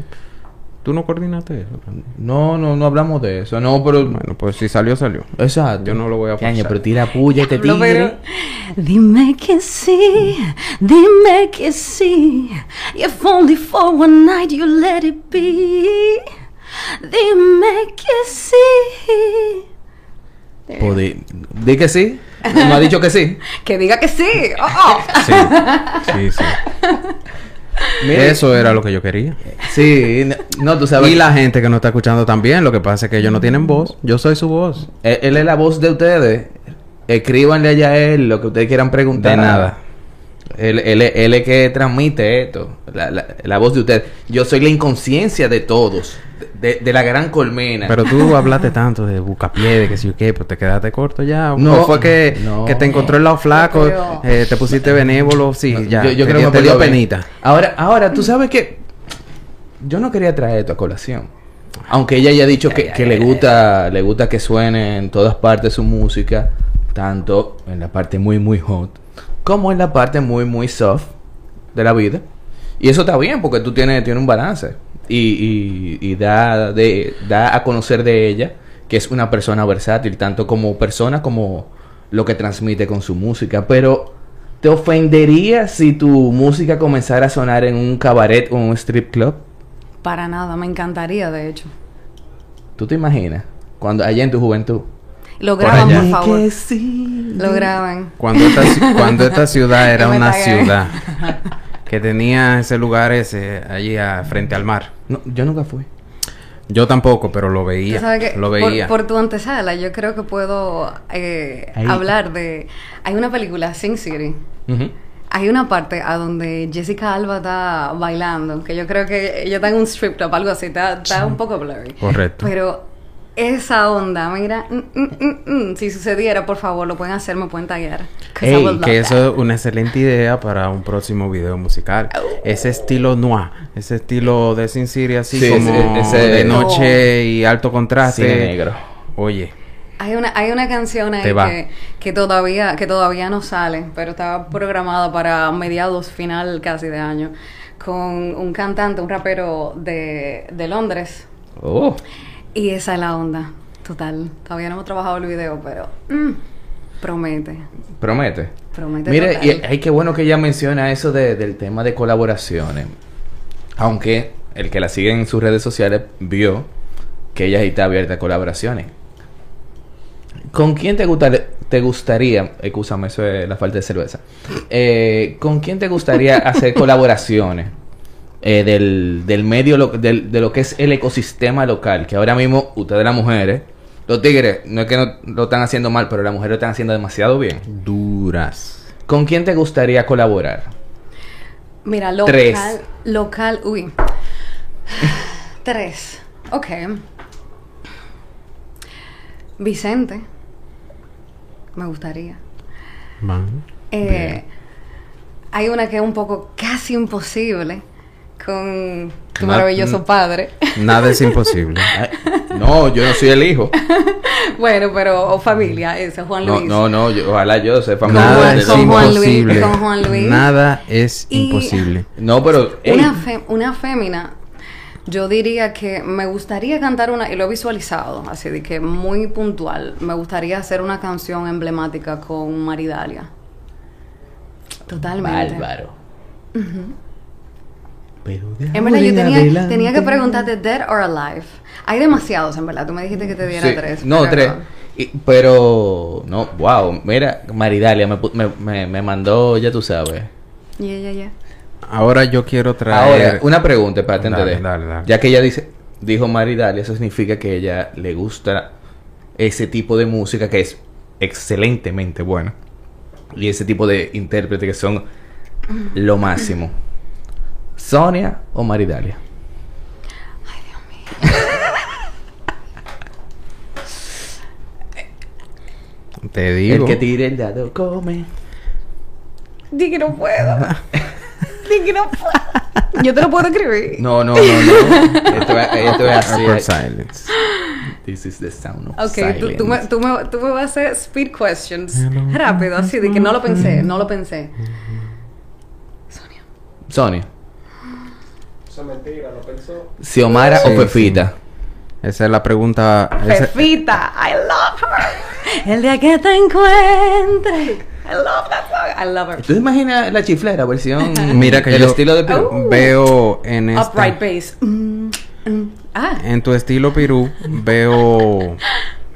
Tú no coordinaste eso. No, no, no hablamos de eso. No, pero Bueno, pues si salió, salió. exacto. Yo no lo voy a forzar. pero tira puya este tigre. pero- Dime que sí, dime que sí. If only for one night you let it be. Dime que sí. Pues di, di que sí. No ha dicho que sí. Que diga que sí. Oh, oh. Sí, sí, sí. Eso era lo que yo quería. Sí, no, tú sabes. Y la gente que no está escuchando también, lo que pasa es que ellos no tienen voz. Yo soy su voz. Él, él es la voz de ustedes. Escríbanle allá a él lo que ustedes quieran preguntar. De nada. Él, él, él es que transmite esto. La, la, la voz de ustedes. Yo soy la inconsciencia de todos. De, de la gran colmena. Pero tú hablaste tanto de bucapié, de que si o qué, pues te quedaste corto ya. No, ¿O fue que, no. que te encontró el lado flaco, eh, te pusiste benévolo, sí, No, ya. Yo, yo te creo que te dio bien. penita. Ahora, ahora, tú sabes que yo no quería traer esto a colación. Aunque ella haya dicho que, que le gusta, le gusta que suene en todas partes su música, tanto en la parte muy muy hot, como en la parte muy muy soft de la vida. Y eso está bien porque tú tienes, tienes un balance. Y, y, y da, de, da a conocer de ella que es una persona versátil, tanto como persona como lo que transmite con su música. Pero, ¿te ofendería si tu música comenzara a sonar en un cabaret o en un strip club? Para nada, me encantaría, de hecho. ¿Tú te imaginas? Cuando allá en tu juventud. Lo graban, por favor. Que sí. Lo graban. Cuando esta, cuando esta ciudad era una tagué. ciudad que tenía ese lugar ese allí a- frente al mar. No, yo nunca fui. Yo tampoco, pero lo veía. sabes que Lo por- veía. Por, tu antesala, yo creo que puedo eh, hablar de... Hay una película, Sin City. Hay una parte a donde Jessica Alba está bailando, que yo creo que ella está en un strip club, algo así, está, está un poco blurry. Correcto. Pero esa onda, mira, mm, mm, mm, mm, si sucediera, por favor, lo pueden hacer, me pueden I Ey, que that. eso es una excelente idea para un próximo video musical. Ese estilo noir, ese estilo de Sin City así Sí, como ese- ese- de noche y alto contraste. Cine negro. Oye, Hay una, hay una canción ahí que, que todavía, que todavía no sale, pero estaba programada para mediados final casi de año, con un cantante, un rapero de, de Londres. Oh. Y esa es la onda, total. Todavía no hemos trabajado el video, pero mm, promete. Promete. Promete Mire, total. y ay, qué bueno que ella menciona eso de- del tema de colaboraciones. Aunque el que la sigue en sus redes sociales vio que ella está abierta a colaboraciones. ¿Con quién te, gusta- te gustaría, escúchame, eso es la falta de cerveza, Eh, ¿con quién te gustaría hacer colaboraciones eh, del, del medio, lo- del- de lo que es el ecosistema local? Que ahora mismo ustedes las mujeres, los tigres, no es que no lo están haciendo mal, pero las mujeres lo están haciendo demasiado bien. duras. ¿Con quién te gustaría colaborar? Mira, local, Tres. local, uy. Tres. Ok. Vicente. Me gustaría. Man. Eh, hay una que es un poco casi imposible con tu Ma- maravilloso mm. padre. Nada es imposible. Ay, no, yo no soy el hijo. bueno, pero o familia, ese Juan No, Luis. no, no, yo- ojalá yo sepa Con más Nada Juan- es con. Juan Luis, imposible. con Juan Luis. Nada es Y- imposible. No, pero Una, fe- una fémina, yo diría que me gustaría cantar una, y lo he visualizado, así de que muy puntual, me gustaría hacer una canción emblemática con Maridalia. Totalmente. bárbaro. Pero de En verdad, yo en tenía, adelante- tenía que preguntarte dead or alive. Hay demasiados, en verdad. Tú me dijiste que te diera Sí, tres. No, pero- tres. Y- pero, no, wow, mira, Maridalia me, pu- me, me, me mandó, ya tú sabes. Ya, ya, ya. Ahora yo quiero traer. Ahora, una pregunta para Dale, entender. dale, dale. Ya que ella dice, dijo Maridalia, eso significa que ella le gusta ese tipo de música que es excelentemente buena. Y ese tipo de intérpretes que son lo máximo. ¿Sonia o Maridalia? Te digo. El que tire el dado come. Di que no puedo. Di que no puedo. Yo te lo puedo escribir. No, no, no, no. Esto, es- esto es así. Awkward silence. This is the sound of Ok, tú, tú me, silence. tú, me, tú me vas a hacer speed questions. Rápido, así de que no lo pensé, no lo pensé. Sonia. Sonia. Eso es mentira, lo pensó. ¿Xiomara Sí, o Pepita? Esa es la pregunta. esa- Pepita, I love her. El día que te encuentre. I love that song. I love her. ¿Tú te imaginas la chiflera versión? Mira que el yo estilo de Perú? Oh. veo en esta, Upright bass. Mm, mm. Ah, en tu estilo Pirú veo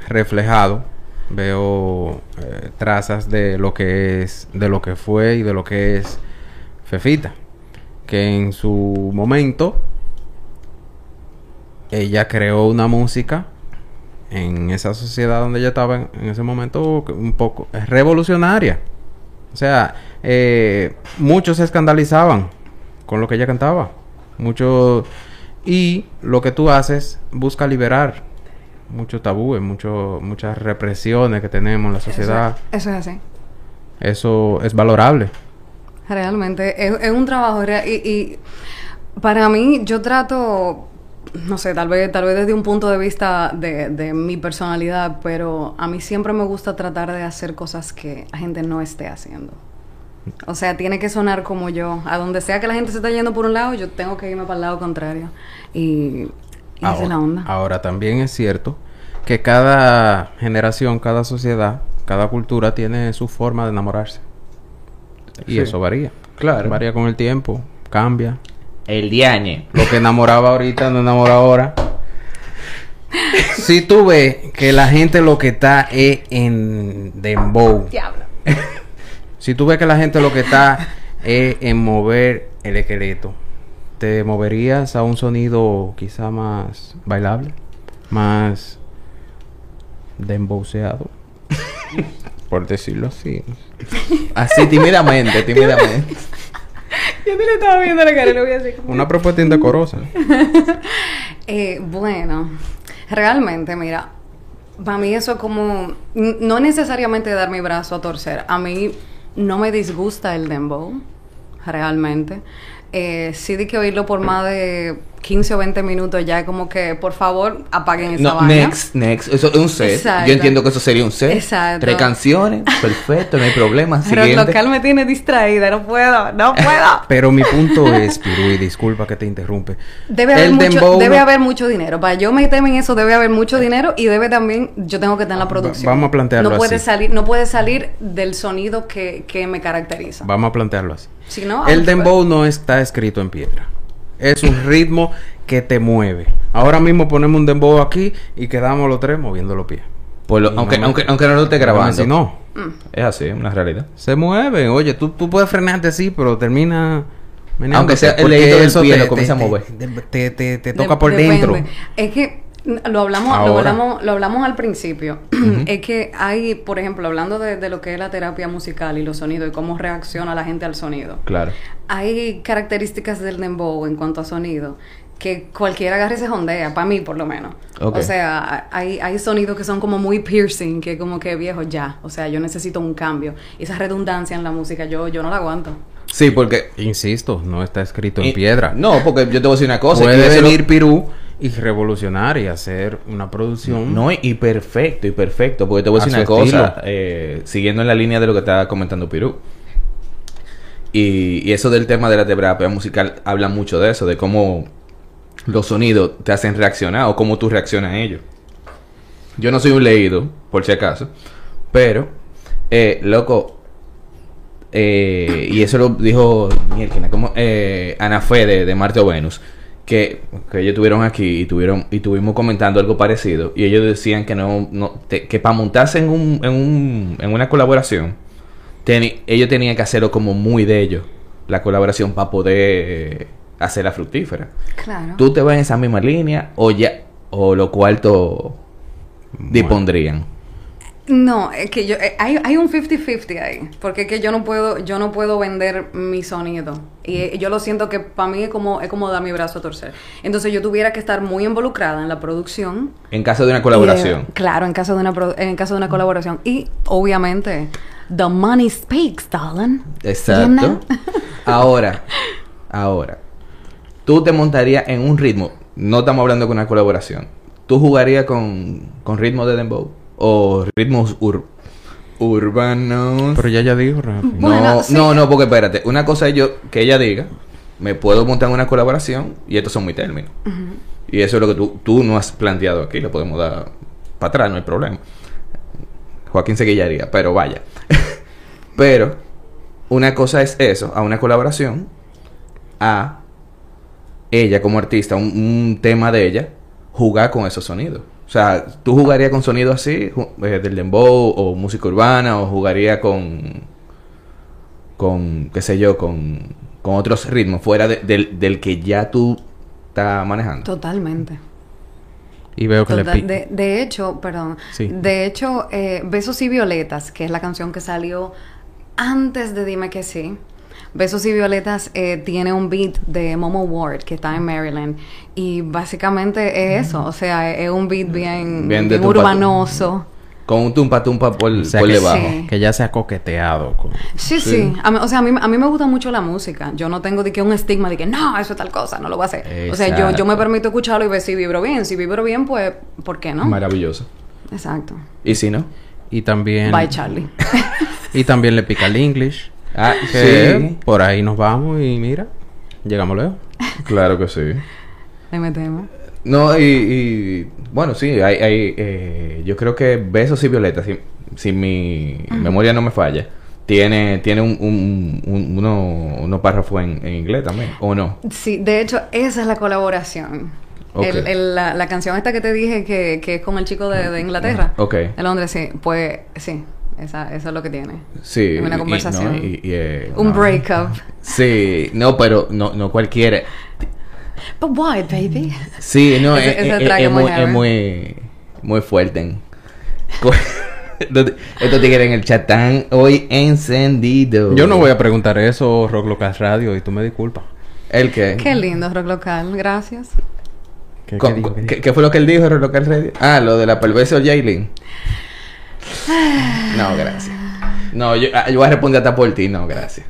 reflejado, veo eh, trazas de lo que es, de lo que fue y de lo que es Fefita, que en su momento ella creó una música en esa sociedad donde ella estaba en, en ese momento un poco revolucionaria. O sea, eh, muchos se escandalizaban con lo que ella cantaba. Muchos... Y lo que tú haces busca liberar muchos tabúes, mucho, muchas represiones que tenemos en la sociedad. Eso, eso es así. Eso es valorable. Realmente, es, es un trabajo real. Y, y para mí, yo trato, no sé, tal vez, tal vez desde un punto de vista de, de mi personalidad, pero a mí siempre me gusta tratar de hacer cosas que la gente no esté haciendo. O sea, tiene que sonar como yo. A donde sea que la gente se esté yendo por un lado, yo tengo que irme para el lado contrario. Y, y esa es la onda. ahora también es cierto que cada generación, cada sociedad, cada cultura tiene su forma de enamorarse. Y Sí. eso varía. Claro. Varía con el tiempo, cambia. El diañe. Lo que enamoraba ahorita no enamora ahora. si tú ves que la gente lo que está es en dembow. Diablo. Si tú ves que la gente lo que está es en mover el esqueleto. ¿te moverías a un sonido quizá más bailable? Más dembowseado. Por decirlo así. Así tímidamente, tímidamente. Yo te le estaba viendo la cara lo voy a decir. Una propuesta indecorosa. Eh, bueno, realmente, mira, para mí eso como, n- no necesariamente dar mi brazo a torcer, a mí no me disgusta el dembow, realmente. Eh, sí di que oírlo por más de 15 o 20 minutos ya como que, por favor, apaguen esa No, vaina. next, next. Eso es un set. Exacto. Yo entiendo que eso sería un set. Exacto. Tres canciones. Perfecto, no hay problema. Pero el local me tiene distraída, no puedo, no puedo. Pero mi punto es, Piru, y disculpa que te interrumpe. Debe haber, El mucho, dembow debe haber mucho dinero. Para yo meterme en eso debe haber mucho dinero y debe también, yo tengo que estar en la producción. vamos a plantearlo no puede así. salir No puede salir del sonido que, que me caracteriza. Vamos a plantearlo así. Si no, El ah, dembow no está escrito en piedra. Es un ritmo que te mueve. Ahora mismo ponemos un dembow aquí y quedamos los tres moviendo los pies. Por lo- aunque, no me- aunque, aunque no lo esté grabando. Si no, Es así, una realidad. se mueve. Oye, tú, tú puedes frenarte así, pero termina... Aunque sea el dedito del pie, lo comienza a mover. Te, te, te- te de- toca por depende. dentro. Es que lo hablamos, lo hablamos, lo hablamos al principio. es que hay, por ejemplo, hablando de, de lo que es la terapia musical y los sonidos y cómo reacciona la gente al sonido. Claro. Hay características del dembow en cuanto a sonido que cualquiera agarre y se jondea, para mí por lo menos. Ok. O sea, hay, hay sonidos que son como muy piercing, que como que viejo ya. O sea, yo necesito un cambio. Esa redundancia en la música, yo, yo no la aguanto. Sí, porque. Insisto, no está escrito en y- piedra. No, porque yo te voy a decir una cosa. Puede venir Pirú y revolucionar y hacer una producción. No, y perfecto, y perfecto. Porque te voy a decir una cosa. eh, siguiendo en la línea de lo que estaba comentando Pirú. Y, y eso del tema de la terapia musical habla mucho de eso, de cómo los sonidos te hacen reaccionar o cómo tú reaccionas a ellos. Yo no soy un leído, por si acaso, pero, eh, loco, eh, y eso lo dijo como eh, Ana Fe de, de Marte o Venus, que, que ellos estuvieron aquí y tuvieron y tuvimos comentando algo parecido y ellos decían que no, no te- que para montarse en un, en un en una colaboración teni- ellos tenían que hacerlo como muy de ellos la colaboración para poder eh, hacerla fructífera. Claro. ¿Tú te vas en esa misma línea o ya o lo cuarto dispondrían? No, es que yo eh, hay, hay un 50-50 ahí, porque es que yo no puedo yo no puedo vender mi sonido y eh, yo lo siento que para mí es como es como dar mi brazo a torcer. Entonces yo tuviera que estar muy involucrada en la producción. En caso de una colaboración. de- claro, en caso de una en caso de una colaboración y obviamente the money speaks, darling. Exacto. You know? Ahora, ahora, tú te montarías en un ritmo, no estamos hablando con una colaboración, tú jugarías con, con ritmo de dembow o ritmos ur- urbanos. Pero ya ya dijo, Rafi. no, Bueno, sí. no, no, porque espérate, una cosa es yo que ella diga, me puedo montar en una colaboración y estos son mis términos. Y eso es lo que tú, tú no has planteado aquí, le podemos dar para atrás, no hay problema. Joaquín se guillaría, pero vaya. pero una cosa es eso, a una colaboración, a ella como artista, un, un tema de ella, jugar con esos sonidos. O sea, ¿tú jugarías con sonidos así, eh, del dembow o música urbana, o jugaría con, con, qué sé yo, con, con otros ritmos fuera de- del, del que ya tú estás manejando? Totalmente. Y veo que le Total- de, de hecho, perdón. Sí. De hecho, eh, Besos y Violetas, que es la canción que salió antes de Dime que sí. Besos y Violetas eh, tiene un beat de Momo Ward, que está en Maryland. Y básicamente es eso. O sea, es un beat bien, urbanoso. Con un tumpa tumpa por, O sea, por que, debajo. Sí. que ya se ha coqueteado con... Sí, Sí. sí. A mí- o sea, a mí, a mí me gusta mucho la música. Yo no tengo de que un estigma de que no, eso es tal cosa, no lo voy a hacer. O sea, yo, yo me permito escucharlo y ver si vibro bien. Si vibro bien, pues, ¿por qué no? Maravilloso. Exacto. ¿Y si no? Y también... Bye, Charlie. Y también le pica el English. Ah, Que sí. por ahí nos vamos y mira, llegamos luego. Claro que sí. Le metemos. No, y, y, bueno, sí, hay, hay eh, yo creo que Besos y Violetas, si, si mi memoria no me falla, tiene, tiene un, un, un- uno, unos párrafos en, en inglés también, ¿o no? Sí, de hecho, esa es la colaboración. Ok. El- el- la, la canción esta que te dije que, que es con el chico de, de Inglaterra. Ok. De Londres, sí. Pues sí. Esa, eso es lo que tiene. Sí. Una y- conversación. no, y- y, eh, Un no. breakup. Sí, no, pero no, no cualquiera. But why, baby? Sí, no, es, es- es es muy muy, muy, muy fuerte. Estos tigres en el chat están hoy encendidos. Yo no voy a preguntar eso, Rock Local Radio, y tú me disculpas. ¿El qué? Qué lindo rock local, gracias. ¿Qué, qué dijo? ¿Qué ¿Qué, dijo? qué fue lo que él dijo, Local Radio? Ah, lo de la perversa Jaylin. No, gracias. No, yo, ah, yo voy a responder hasta por ti, no, gracias.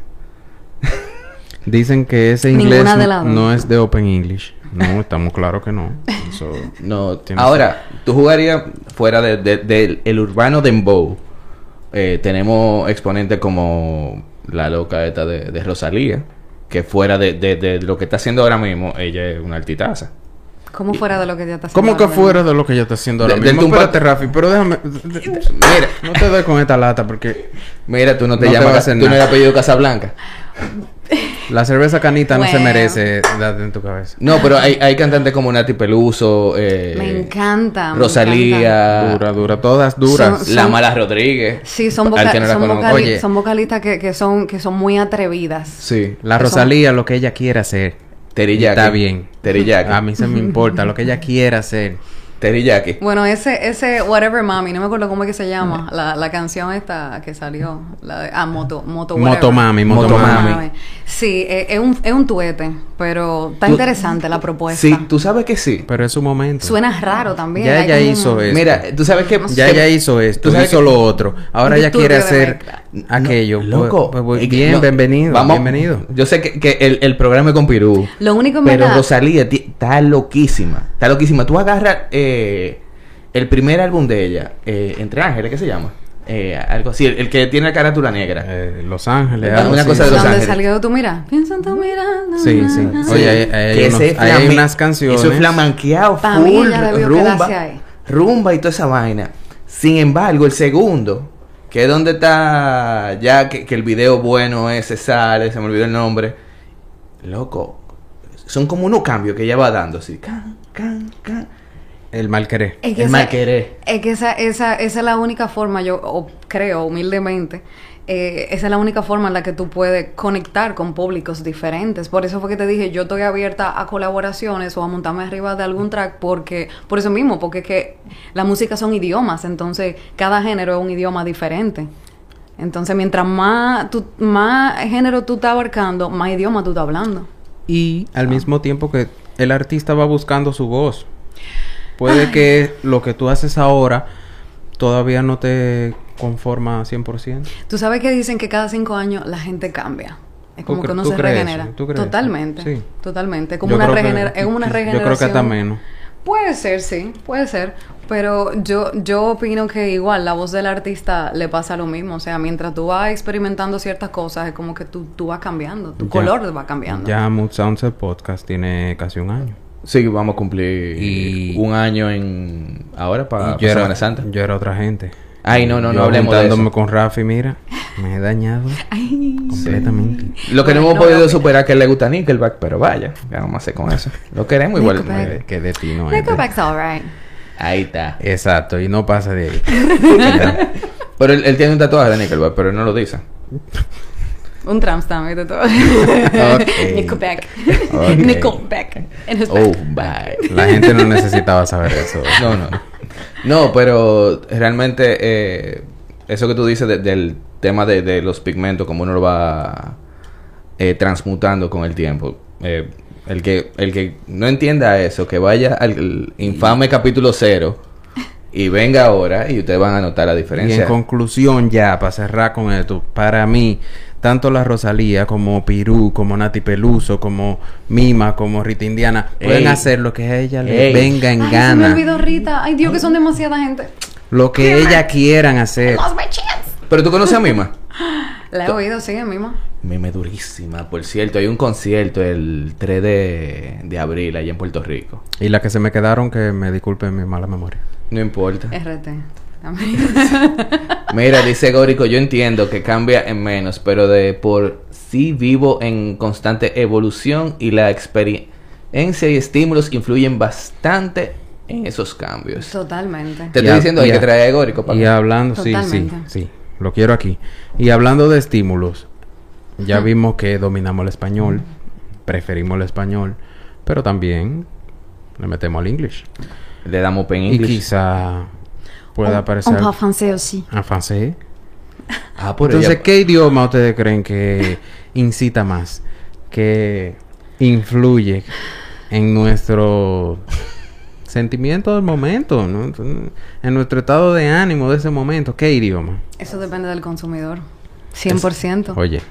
Dicen que ese inglés de no, es de Open English. No, estamos claros que no. Eso- No, Tienes ahora, tú jugarías fuera de- de- del el urbano Dembow. Eh, tenemos exponentes como la loca esta de, de Rosalía, que fuera de, de- de lo que está haciendo ahora mismo, ella es una altitaza. ¿Cómo fuera de lo que ya está haciendo? ¿Cómo que fuera de lo que yo estoy haciendo ahora De- mismo? Espérate, Rafi, pero déjame... Mira, No te doy con esta lata porque mira, tú no te No te llamas, hacer tú no eres apellido Casablanca. la cerveza canita no se merece darte en tu cabeza. No, pero hay, hay cantantes como Nati Peluso, eh, Me encanta. me Rosalía, Dura, dura, todas duras. Son- La Mala Rodríguez. Sí, son, voca- que no la son, conozco. vocali- Oye. son vocalistas que, que son, que son muy atrevidas. Sí, La Rosalía, lo que ella quiere hacer. Teriyaki. Está bien. Teriyaki. A mí se me importa lo que ella quiera hacer. Teriyaki. Bueno, ese, ese Whatever Mami, no me acuerdo cómo es que se llama, la, la canción esta que salió, la de, ah, Moto, Moto Whatever. Motomami, Motomami. Motomami. Sí, eh, es, un, es un tuete, pero está Tú- interesante la propuesta. Sí, tú sabes que sí. Pero es su momento. Suena raro también. Ya ella como un- hizo eso. Mira, tú sabes que... Ya que- ella hizo esto, tú sabes hizo que- lo otro. Ahora ella quiere hacer mezcla. aquello. No, loco. Pues, pues, Es que- bien, no, bienvenido. vamos- bienvenido. Yo sé que, que el, el programa es con Pirú. Lo único Pero Rosalía está loquísima. Está loquísima. Tú agarras eh, el primer álbum de ella, eh, Entre Ángeles, ¿qué se llama? Eh, algo así, el, el que tiene la carátula negra. Eh, Los Ángeles. Una algo así. cosa de Los ¿Dónde Ángeles. salió tu mira? Piensa en tu mirada. Sí, sí. Oye, hay, hay unos- unas canciones. Eso es flamanqueado, full, rumba, rumba y toda esa vaina. Sin embargo, el segundo, que es donde está ya que, que el video bueno ese sale, se me olvidó el nombre. Loco, son como unos cambios que ella va dando así. Can, can, can. El mal querer. Es que El esa- mal querer. Es que esa, esa, esa es la única forma, yo o creo humildemente, eh, esa es la única forma en la que tú puedes conectar con públicos diferentes. Por eso fue que te dije, yo estoy abierta a colaboraciones o a montarme arriba de algún track, porque por eso mismo, porque es que la música son idiomas, entonces cada género es un idioma diferente. Entonces, mientras más, tú, más género tú estás abarcando, más idioma tú estás hablando. Y al mismo tiempo que el artista va buscando su voz. Puede que lo que tú haces ahora todavía no te conforma 100%. Tú sabes que dicen que cada cinco años la gente cambia. Es ¿Tú como que uno se regenera. Totalmente. Sí. Totalmente. Como Yo una que- regenera es como una yo regeneración. creo que hasta menos. Puede ser, sí, puede ser. Pero yo, yo opino que igual la voz del artista le pasa lo mismo. O sea, mientras tú vas experimentando ciertas cosas, es como que tú, tú vas cambiando. Tu Ya- color va cambiando. Ya Mood Sounds el podcast tiene casi un año. Sí, vamos a cumplir Y- un año en ahora para yo Semana Santa. yo era otra gente. Ay, no, no, Yo no hablemos de eso. con Rafi, mira, me he dañado Ay, completamente. Lo que no hemos no, podido no. superar que le gusta Nickelback, pero vaya, ¿qué vamos a hacer con eso? Lo queremos igual. Nickelback. eh, Que de ti no es. de- Nickelback's alright. Ahí está. Exacto, y no pasa de ahí. Pero él, él tiene un tatuaje de Nickelback, pero él no lo dice. Un tramp stamp y de todo. Ok. Nickelback. Nickelback. En Oh, bye. La gente no necesitaba saber eso. No, no. No, pero realmente eh, eso que tú dices de- del tema de, de los pigmentos, como uno lo va eh, transmutando con el tiempo. eh, el que el que no entienda eso, que vaya al infame capítulo cero y venga ahora y ustedes van a notar la Y diferencia. en conclusión ya, para cerrar con esto, para mí, tanto la Rosalía como Pirú, como Nati Peluso, como Mima, como Rita Indiana, pueden Ey. hacer lo que a ella le Ey. venga en Ay, se me gana. olvidó Rita. Ay, Dios, que son demasiada gente. Lo que ella quieran hacer. Lost my chance. Pero tú conoces a Mima. La he oído, sí, misma. Mime durísima, por cierto. Hay un concierto el 3 de, de abril allá en Puerto Rico. Y las que se me quedaron, que me disculpen mi mala memoria. No importa. RT. Mira, dice Górico, yo entiendo que cambia en menos, pero de por sí vivo en constante evolución y la experiencia y estímulos influyen bastante en esos cambios. Totalmente. Te Y estoy a- diciendo, hay y que traer a Górico para Y acá. hablando, sí, sí, Totalmente. sí. Lo quiero aquí. Y hablando de estímulos, ya vimos que dominamos el español, preferimos el español, pero también le metemos al inglés. Le damos pen Y English. quizá pueda On- aparecer On parle français aussi. en francés. Ah, por Entonces, ella- ¿qué idioma ustedes creen que incita más? Que influye en nuestro sentimiento del momento, ¿no? en nuestro estado de ánimo de ese momento? ¿Qué idioma? Eso depende del consumidor. 100%. Oye,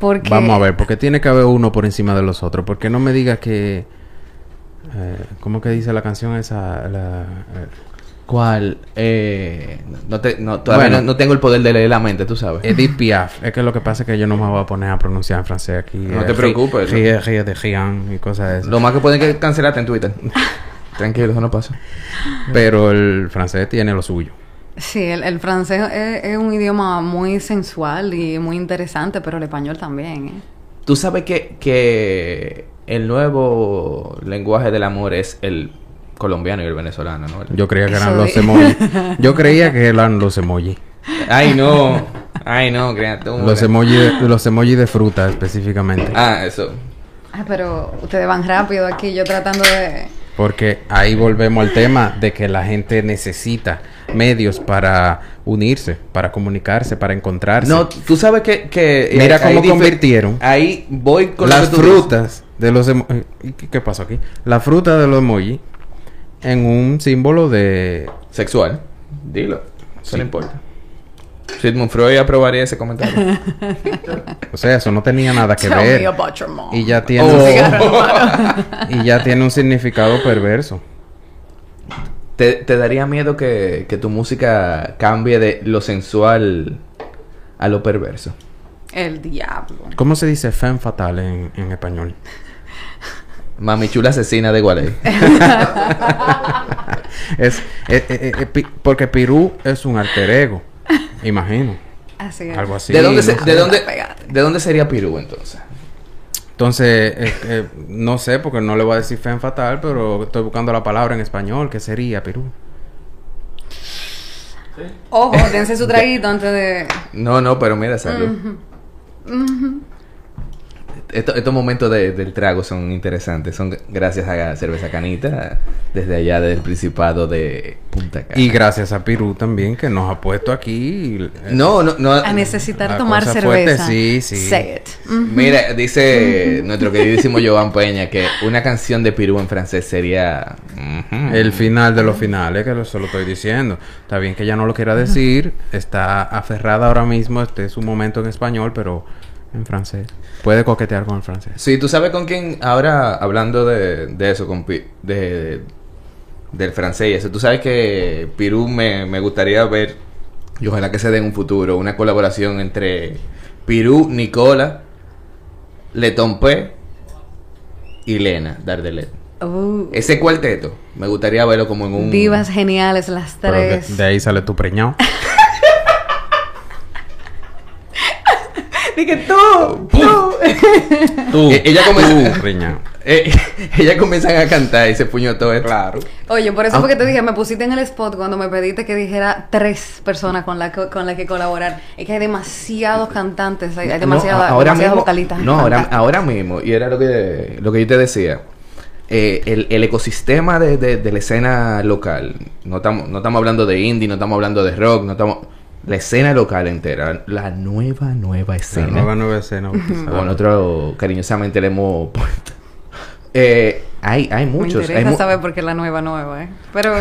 Porque vamos a ver, porque tiene que haber uno por encima de los otros. Porque no me digas que... eh, ¿Cómo que dice la canción esa? La, eh, ¿Cuál? Eh, no te, no, todavía Bueno. no, no tengo el poder de leer la mente, tú sabes. Edith Piaf. Es que lo que pasa es que yo no me voy a poner a pronunciar en francés aquí. No Eh, te preocupes, ¿no? Rie, rie de rien y cosas de esas. Lo más que pueden que cancelarte en Twitter. Tranquilo, eso no pasa. Pero el francés tiene lo suyo. sí, el, el francés es, es un idioma muy sensual y muy interesante, pero el español también. ¿eh? Tú sabes que, que el nuevo lenguaje del amor es el colombiano y el venezolano, ¿no? Yo creía que Eso eran los emojis. Yo creía que eran los emojis. Ay, no. Ay, no, créate. Los emojis de, los emojis de fruta específicamente. Ah, eso. Ah, pero ustedes van rápido aquí, yo tratando de... Porque ahí volvemos al tema de que la gente necesita medios para unirse, para comunicarse, para encontrarse. No, tú sabes que... que Mira ahí cómo convirtieron Ahí voy con lo las que tú dices. frutas de los emojis. ¿Qué, qué pasó aquí? La fruta de los emojis en un símbolo de Sexual. Dilo. Eso Sí. no importa. Sigmund Freud aprobaría ese comentario. O sea, eso no tenía nada que Tell me ver. about your mom. Y ya tiene, Oh. y ya tiene un significado perverso. ¿Te, te daría miedo que, que tu música cambie de lo sensual a lo perverso? El diablo. ¿Cómo se dice femme fatale en, en español? Mami chula asesina de Gualey. Es, eh, eh, eh, pi- porque Pirú es un alter ego, imagino. Así es. Algo así. ¿De, dónde de, dónde, Pégate. ¿De dónde sería Pirú entonces? Entonces, eh, eh, no sé, porque no le voy a decir femme fatal, pero estoy buscando la palabra en español. ¿Qué sería Pirú? Ojo, dense su traguito antes de... No, no, pero mira, salud. Esto- estos momentos de- del trago son interesantes. Son gracias a Cerveza Canita, desde allá del Principado de Punta Cana. Y gracias a Pirú también, que nos ha puesto aquí. eh, No, no, no. A necesitar tomar fuerte, cerveza. sí, sí. Say it. Mm. Mira, dice nuestro queridísimo Joan Peña que una canción de Pirú en francés sería... El final de los finales, que eso lo estoy diciendo. Está bien que ella no lo quiera decir, está aferrada ahora mismo, este es un momento en español, pero en francés. Puede coquetear con el francés. Sí, tú sabes con quién, ahora hablando de, de eso, con Pi- de, del francés y eso, tú sabes que Pirú me, me gustaría ver, y ojalá que se dé en un futuro, una colaboración entre Pirú, Nicola, Letompé y Lena, Dardelet. Uh, Ese cuarteto, me gustaría verlo como en un... Divas geniales las de, tres. de ahí sale tu preñado. Dije tú, tú. Tú, Eh, ella comienza- tú, preñado. Eh, ellas comienzan a cantar y se puñó todo esto. Claro. Oye, por eso Ah. fue que te dije, me pusiste en el spot cuando me pediste que dijera tres personas con las que, con las que colaborar. Es que hay demasiados cantantes, hay, hay demasiadas, demasiadas vocalistas. No, ahora, ahora mismo, y era lo que, lo que yo te decía. eh, el, el ecosistema de, de- de la escena local, no estamos no estamos hablando de indie, no estamos hablando de rock, no estamos... La escena local entera, la nueva, nueva La escena. nueva nueva escena. bautizada. Con nosotros cariñosamente le hemos puesto. Eh, hay, hay Me muchos. hay interesa mu- saber por qué la nueva nueva, ¿eh? Pero...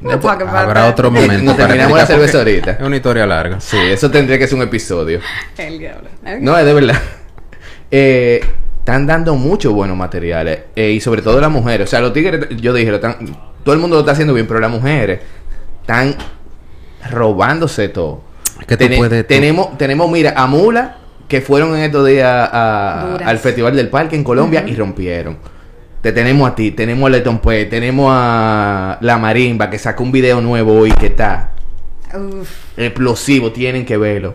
No, about Habrá otro momento. Para terminamos la cerveza ahorita. Es una historia larga. Sí, eso tendría que ser un episodio. El diablo. No, es de verdad. Eh, están dando muchos buenos materiales. eh, y sobre todo las mujeres. O sea, los tigres, yo dije, lo están- todo el mundo lo está haciendo bien, pero las mujeres están robándose todo. Es que tú Tene- puedes- tú- tenemos, tenemos, mira, a Mula, que fueron en estos días a- al Festival del Parque en Colombia y rompieron. Te tenemos a ti, tenemos a Leton Pue, tenemos a La Marimba, que sacó un video nuevo hoy que está Uf. explosivo, tienen que verlo.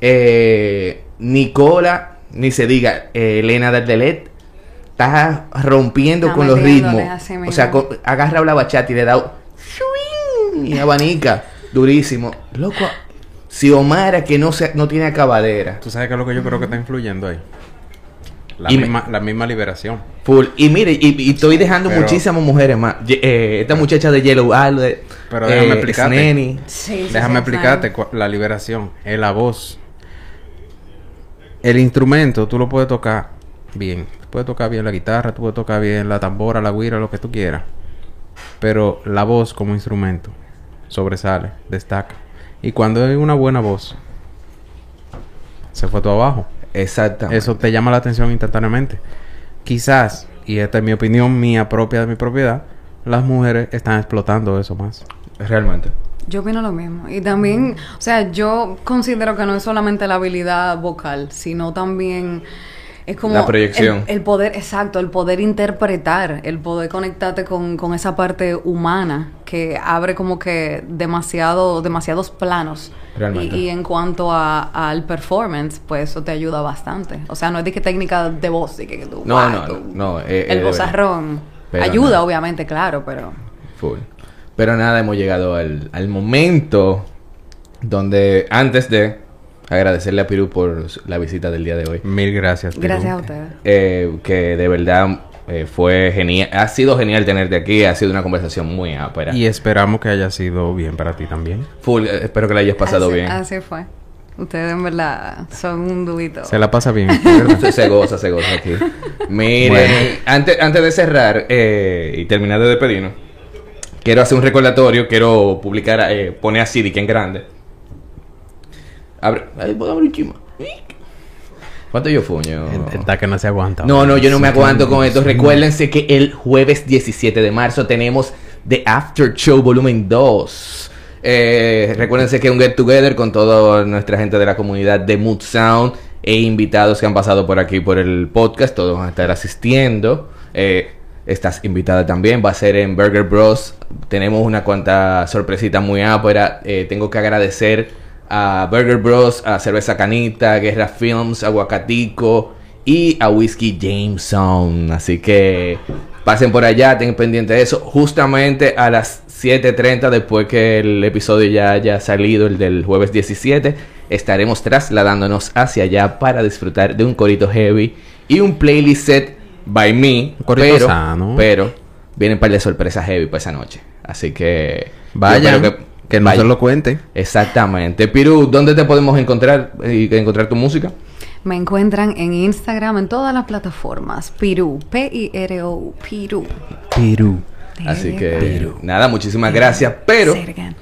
Eh, Nicola, ni se diga, eh, Elena del Delet, está rompiendo Está con los ritmos. O sea, con- agarra la bachata y le da ¡shuing! y abanica, durísimo. Loco, Xiomara que no, se, no tiene acabadera. ¿Tú sabes qué es lo que yo creo que está influyendo ahí? La, Y me- misma, la misma liberación. Full. Y mire, y, y estoy dejando Pero- muchísimas mujeres más. Eh, esta muchacha de Yellow Albert. Pero déjame explicarte. Sí, sí, Déjame sí, explicarte la liberación. Es la voz. El instrumento tú lo puedes tocar bien. Tú puedes tocar bien la guitarra, tú puedes tocar bien la tambora, la guira, lo que tú quieras. Pero la voz como instrumento sobresale, destaca. Y cuando hay una buena voz, se fue todo abajo. Exactamente. Eso te llama la atención instantáneamente. Quizás, y esta es mi opinión mía propia de mi propiedad, las mujeres están explotando eso más. Realmente. Yo opino lo mismo. Y también, o sea, yo considero que no es solamente la habilidad vocal, sino también es como... La proyección. El, el poder, exacto, el poder interpretar, el poder conectarte con, con esa parte humana que abre como que demasiado, demasiados planos. Realmente. Y, y en cuanto a, al performance, pues eso te ayuda bastante. O sea, no es de que técnica de voz, de que, tú, No, guau, no, tú- no, no, eh, el eh, bozarrón. Ayuda, no. obviamente, claro, pero... Full. Pero nada, hemos llegado al, al momento donde antes de agradecerle a Pirú por la visita del día de hoy. Mil gracias. Gracias a ustedes. eh, que de verdad eh, fue genial. Ha sido genial tenerte aquí. Ha sido una conversación muy ápera. Y esperamos que haya sido bien para ti también. Full, eh, espero que la hayas pasado así, bien. Así fue. Ustedes en verdad son un dubito. Se la pasa bien. se, se goza, se goza aquí. Miren, Bueno. antes, antes de cerrar eh, y terminar de despedirnos, quiero hacer un recordatorio. Quiero publicar, eh, poner a Siri que en grande. Abre, ay, puedo abrir un chisme. ¿Cuánto yo fuño? Está que no se aguanta. No, no, yo no me aguanto con esto. Recuérdense que el jueves 17 de marzo tenemos The After Show Volumen 2. Eh, recuérdense que un get together con toda nuestra gente de la comunidad de Mood Sound e invitados que han pasado por aquí por el podcast. Todos van a estar asistiendo. Eh, estás invitada también. Va a ser en Burger Bros. Tenemos una cuanta sorpresita muy ápera. Eh, tengo que agradecer a Burger Bros, a Cerveza Canita, Guerra Films, Aguacatico y a Whisky Jameson. Así que pasen por allá, tengan pendiente de eso. Justamente a las 7.30, después que el episodio ya haya salido, el del jueves 17, estaremos trasladándonos hacia allá para disfrutar de un corito heavy y un playlist set by me. Un corito pero, sano. pero vienen un par de sorpresas heavy para esa noche. Así que Vayan, que, no vayan. se lo cuente. Exactamente. Piru, ¿dónde te podemos encontrar y encontrar tu música? Me encuentran en Instagram, en todas las plataformas. Piru, P-I-R-O, Piru. Perú. Así que nada, muchísimas gracias. Pero, Say it again.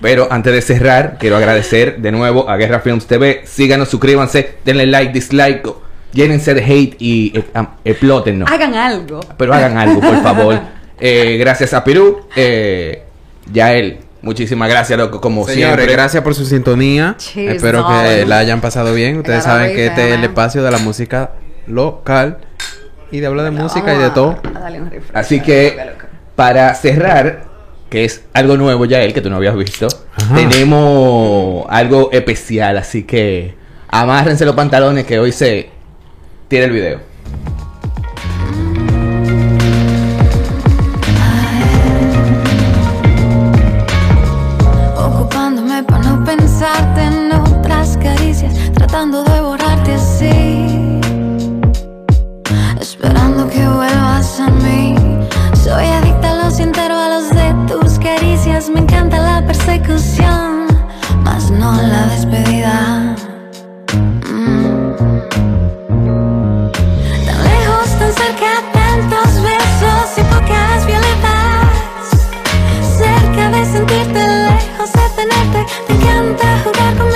pero antes de cerrar, quiero agradecer de nuevo a Guerra Films TV. Síganos, suscríbanse, denle like, dislike, llénense de hate y eh, explótennos. Hagan algo. Pero hagan algo, por favor. Eh, gracias a Perú. Eh, Yael, muchísimas gracias, loco, como Señores, siempre. gracias por su sintonía. Cheers, Espero que la hayan pasado bien. Ustedes saben que este es el espacio de la música local y de hablar de música y de todo. Así que, para cerrar, que es algo nuevo, Yael, que tú no habías visto, Ajá. tenemos algo especial. Así que amárrense los pantalones que hoy se tira el video. Soy adicta a los intervalos de tus caricias. Me encanta la persecución, más no la despedida. Mm. Tan lejos, tan cerca, tantos besos y pocas violetas. Cerca de sentirte, lejos de tenerte. Me encanta jugar con